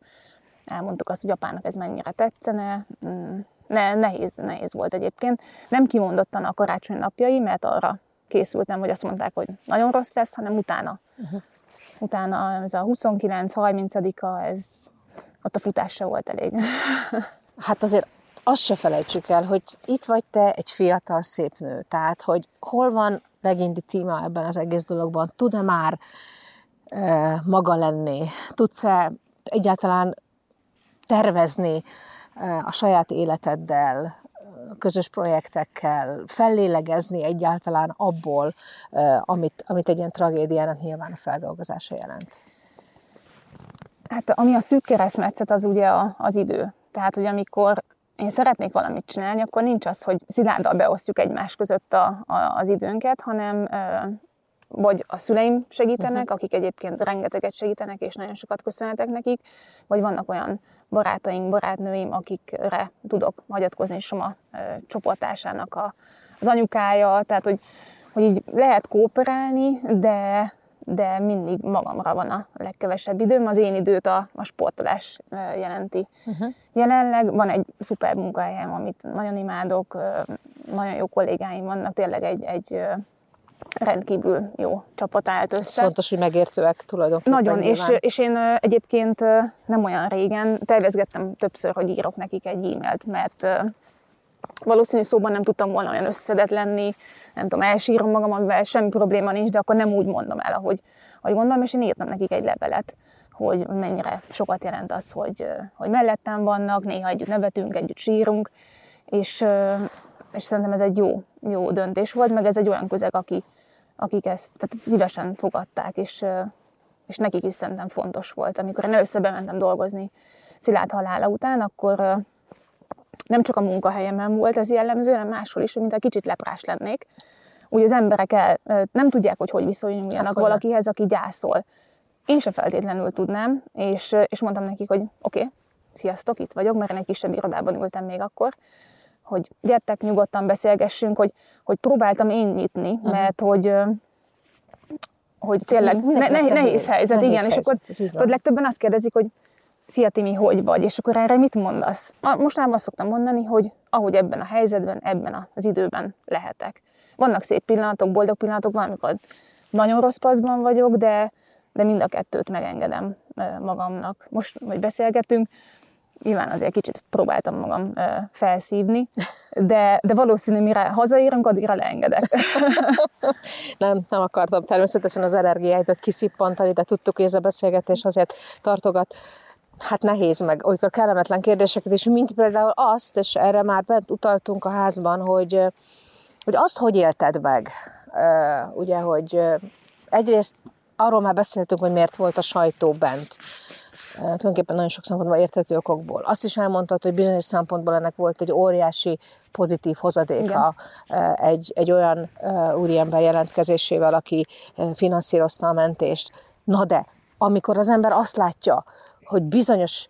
Speaker 2: elmondtuk azt, hogy apának ez mennyire tetszene. Mm, Ne, nehéz, nehéz volt egyébként. Nem kimondottan a karácsony napjai, mert arra készültem, hogy azt mondták, hogy nagyon rossz lesz, hanem utána. Uh-huh. Utána ez a 29-30-a, ez ott a futás se volt elég.
Speaker 1: Hát azért azt se felejtsük el, hogy itt vagy te egy fiatal szép nő, tehát hogy hol van Legindi Tíma ebben az egész dologban, tud-e már e, maga lenni, tudsz-e egyáltalán tervezni e, a saját életeddel, közös projektekkel, fellélegezni egyáltalán abból, e, amit, amit egy ilyen tragédiának nyilván a feldolgozása jelent.
Speaker 2: Hát ami a szűk keresztmetszet, az ugye a, az idő. Tehát, hogy amikor én szeretnék valamit csinálni, akkor nincs az, hogy szilárddal beosztjuk egymás között a, a, az időnket, hanem vagy a szüleim segítenek, uh-huh. akik egyébként rengeteget segítenek, és nagyon sokat köszönhetek nekik, vagy vannak olyan barátaink, barátnőim, akikre tudok hagyatkozni Soma ö, csoportásának a, az anyukája, tehát hogy, hogy így lehet kooperálni, de, de mindig magamra van a legkevesebb időm. Az én időt a, a sportolás jelenti. Uh-huh. Jelenleg van egy szuper munkahelyem, amit nagyon imádok, nagyon jó kollégáim vannak, tényleg egy, egy rendkívül jó csapat állt
Speaker 1: Ez
Speaker 2: össze.
Speaker 1: fontos, hogy megértőek tulajdonképpen.
Speaker 2: Nagyon, és,
Speaker 1: nyilván.
Speaker 2: és én egyébként nem olyan régen tervezgettem többször, hogy írok nekik egy e-mailt, mert valószínű szóban nem tudtam volna olyan összedett lenni, nem tudom, elsírom magam, amivel semmi probléma nincs, de akkor nem úgy mondom el, ahogy, ahogy gondolom, és én írtam nekik egy levelet, hogy mennyire sokat jelent az, hogy, hogy mellettem vannak, néha együtt nevetünk, együtt sírunk, és, és szerintem ez egy jó, jó döntés volt, meg ez egy olyan közeg, aki, akik ezt tehát szívesen fogadták, és, és nekik is szerintem fontos volt. Amikor én először bementem dolgozni Szilárd halála után, akkor nem csak a munkahelyemen volt ez jellemző, hanem máshol is, mint a kicsit leprás lennék. Úgy az emberek el, nem tudják, hogy hogy viszonyuljanak
Speaker 1: Hát, hogy
Speaker 2: valakihez, aki gyászol. Én se feltétlenül tudnám, és, és mondtam nekik, hogy oké, okay, sziasztok, itt vagyok, mert én egy kisebb irodában ültem még akkor, hogy gyertek, nyugodtan beszélgessünk, hogy, hogy próbáltam én nyitni, uh-huh. mert hogy hogy tényleg ne, ne, nehéz, helyzet,
Speaker 1: nehéz
Speaker 2: igen, és
Speaker 1: helyzet,
Speaker 2: akkor
Speaker 1: így van.
Speaker 2: tudod, legtöbben azt kérdezik, hogy Szia Timi, hogy vagy? És akkor erre mit mondasz? Mostanában azt szoktam mondani, hogy ahogy ebben a helyzetben, ebben az időben lehetek. Vannak szép pillanatok, boldog pillanatok, van, amikor nagyon rossz paszban vagyok, de, de mind a kettőt megengedem magamnak. Most, hogy beszélgetünk, nyilván azért kicsit próbáltam magam felszívni, de, de valószínű, mire hazaérünk, addigra leengedek.
Speaker 1: nem, nem akartam természetesen az energiáidat kiszippantani, de tudtuk, hogy ez a beszélgetés azért tartogat hát nehéz meg, olykor kellemetlen kérdéseket is, mint például azt, és erre már bent utaltunk a házban, hogy, hogy azt hogy élted meg, ugye, hogy egyrészt arról már beszéltünk, hogy miért volt a sajtó bent, tulajdonképpen nagyon sok szempontból érthető okokból. Azt is elmondtad, hogy bizonyos szempontból ennek volt egy óriási pozitív hozadéka Igen. egy, egy olyan úriember jelentkezésével, aki finanszírozta a mentést. Na de, amikor az ember azt látja, hogy bizonyos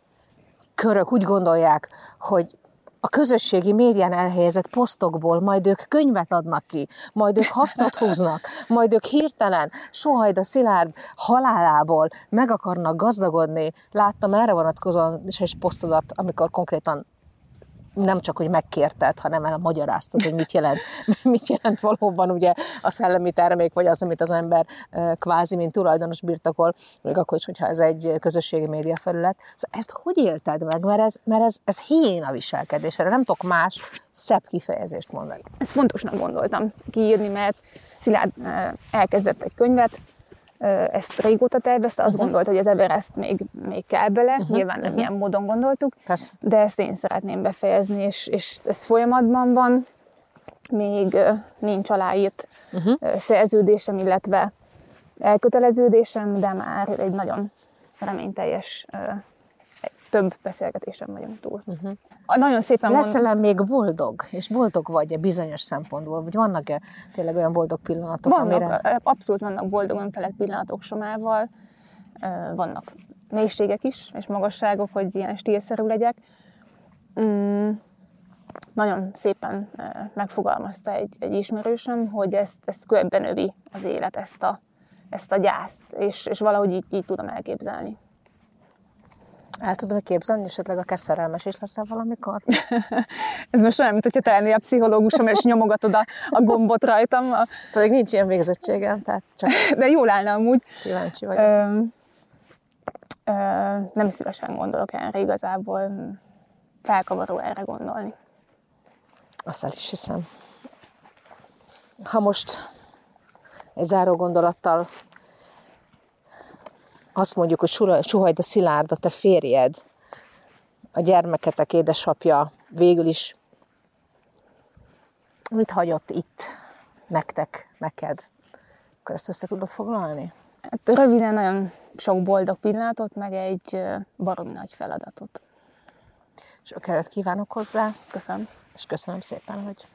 Speaker 1: körök úgy gondolják, hogy a közösségi médián elhelyezett posztokból majd ők könyvet adnak ki, majd ők hasznot húznak, majd ők hirtelen Sohajda Szilárd halálából meg akarnak gazdagodni. Láttam erre vonatkozóan is egy posztodat, amikor konkrétan nem csak, hogy megkérted, hanem el magyaráztad, hogy mit jelent, mit jelent valóban ugye a szellemi termék, vagy az, amit az ember kvázi, mint tulajdonos birtokol, még akkor is, hogyha ez egy közösségi média felület. Szóval ezt hogy élted meg? Mert ez, mert ez, ez a viselkedés, erre nem tudok más szebb kifejezést mondani.
Speaker 2: Ezt fontosnak gondoltam kiírni, mert Szilárd elkezdett egy könyvet, ezt régóta tervezte, azt uh-huh. gondolta, hogy az Everest még, még kell bele, uh-huh. nyilván nem uh-huh. ilyen módon gondoltuk, Persze. de ezt én szeretném befejezni, és, és ez folyamatban van, még nincs aláírt uh-huh. szerződésem, illetve elköteleződésem, de már egy nagyon reményteljes több beszélgetésem vagyunk túl. Uh-huh. Nagyon szépen
Speaker 1: Leszel mond... még boldog? És boldog vagy-e bizonyos szempontból? Vagy vannak-e tényleg olyan boldog pillanatok,
Speaker 2: vannak, amire... Abszolút vannak boldog önfelett pillanatok somával. Vannak mélységek is, és magasságok, hogy ilyen stílszerű legyek. Mm, nagyon szépen megfogalmazta egy, egy ismerősöm, hogy ezt, ezt körben övi az élet, ezt a, ezt a gyászt, és, és valahogy így, így tudom elképzelni.
Speaker 1: El tudom képzelni, esetleg akár szerelmes is leszel valamikor?
Speaker 2: Ez most olyan, mint hogyha te lennél a pszichológusom, és nyomogatod a, a gombot rajtam.
Speaker 1: Pedig nincs ilyen végzettségem, tehát csak...
Speaker 2: De jól állna amúgy.
Speaker 1: Kíváncsi vagyok. Ö,
Speaker 2: ö, nem szívesen gondolok erre igazából. Felkavaró erre gondolni.
Speaker 1: Azt el is hiszem. Ha most egy záró gondolattal azt mondjuk, hogy Suhajda Szilárd, a te férjed, a gyermeketek édesapja végül is mit hagyott itt nektek, neked? Akkor ezt össze tudod foglalni?
Speaker 2: Hát röviden nagyon sok boldog pillanatot, meg egy baromi nagy feladatot.
Speaker 1: Sok erőt kívánok hozzá.
Speaker 2: Köszönöm.
Speaker 1: És köszönöm szépen, hogy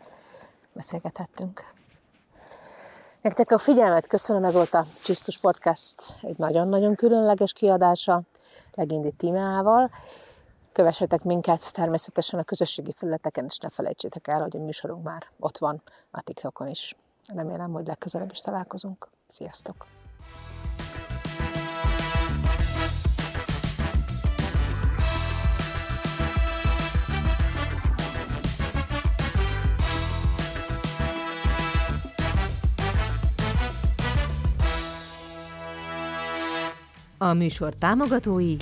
Speaker 1: beszélgethettünk. Nektek a figyelmet köszönöm, ez volt a Csisztus Podcast egy nagyon-nagyon különleges kiadása, Legindi Tímeával. Kövessetek minket természetesen a közösségi felületeken, és ne felejtsétek el, hogy a műsorunk már ott van a TikTokon is. Remélem, hogy legközelebb is találkozunk. Sziasztok! A műsor támogatói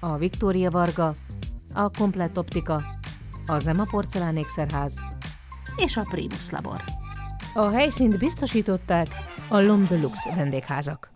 Speaker 1: a Viktória Varga, a Komplett Optika, a Zema Porcelánékszerház és a Primus Labor. A helyszínt biztosították a Lom Deluxe vendégházak.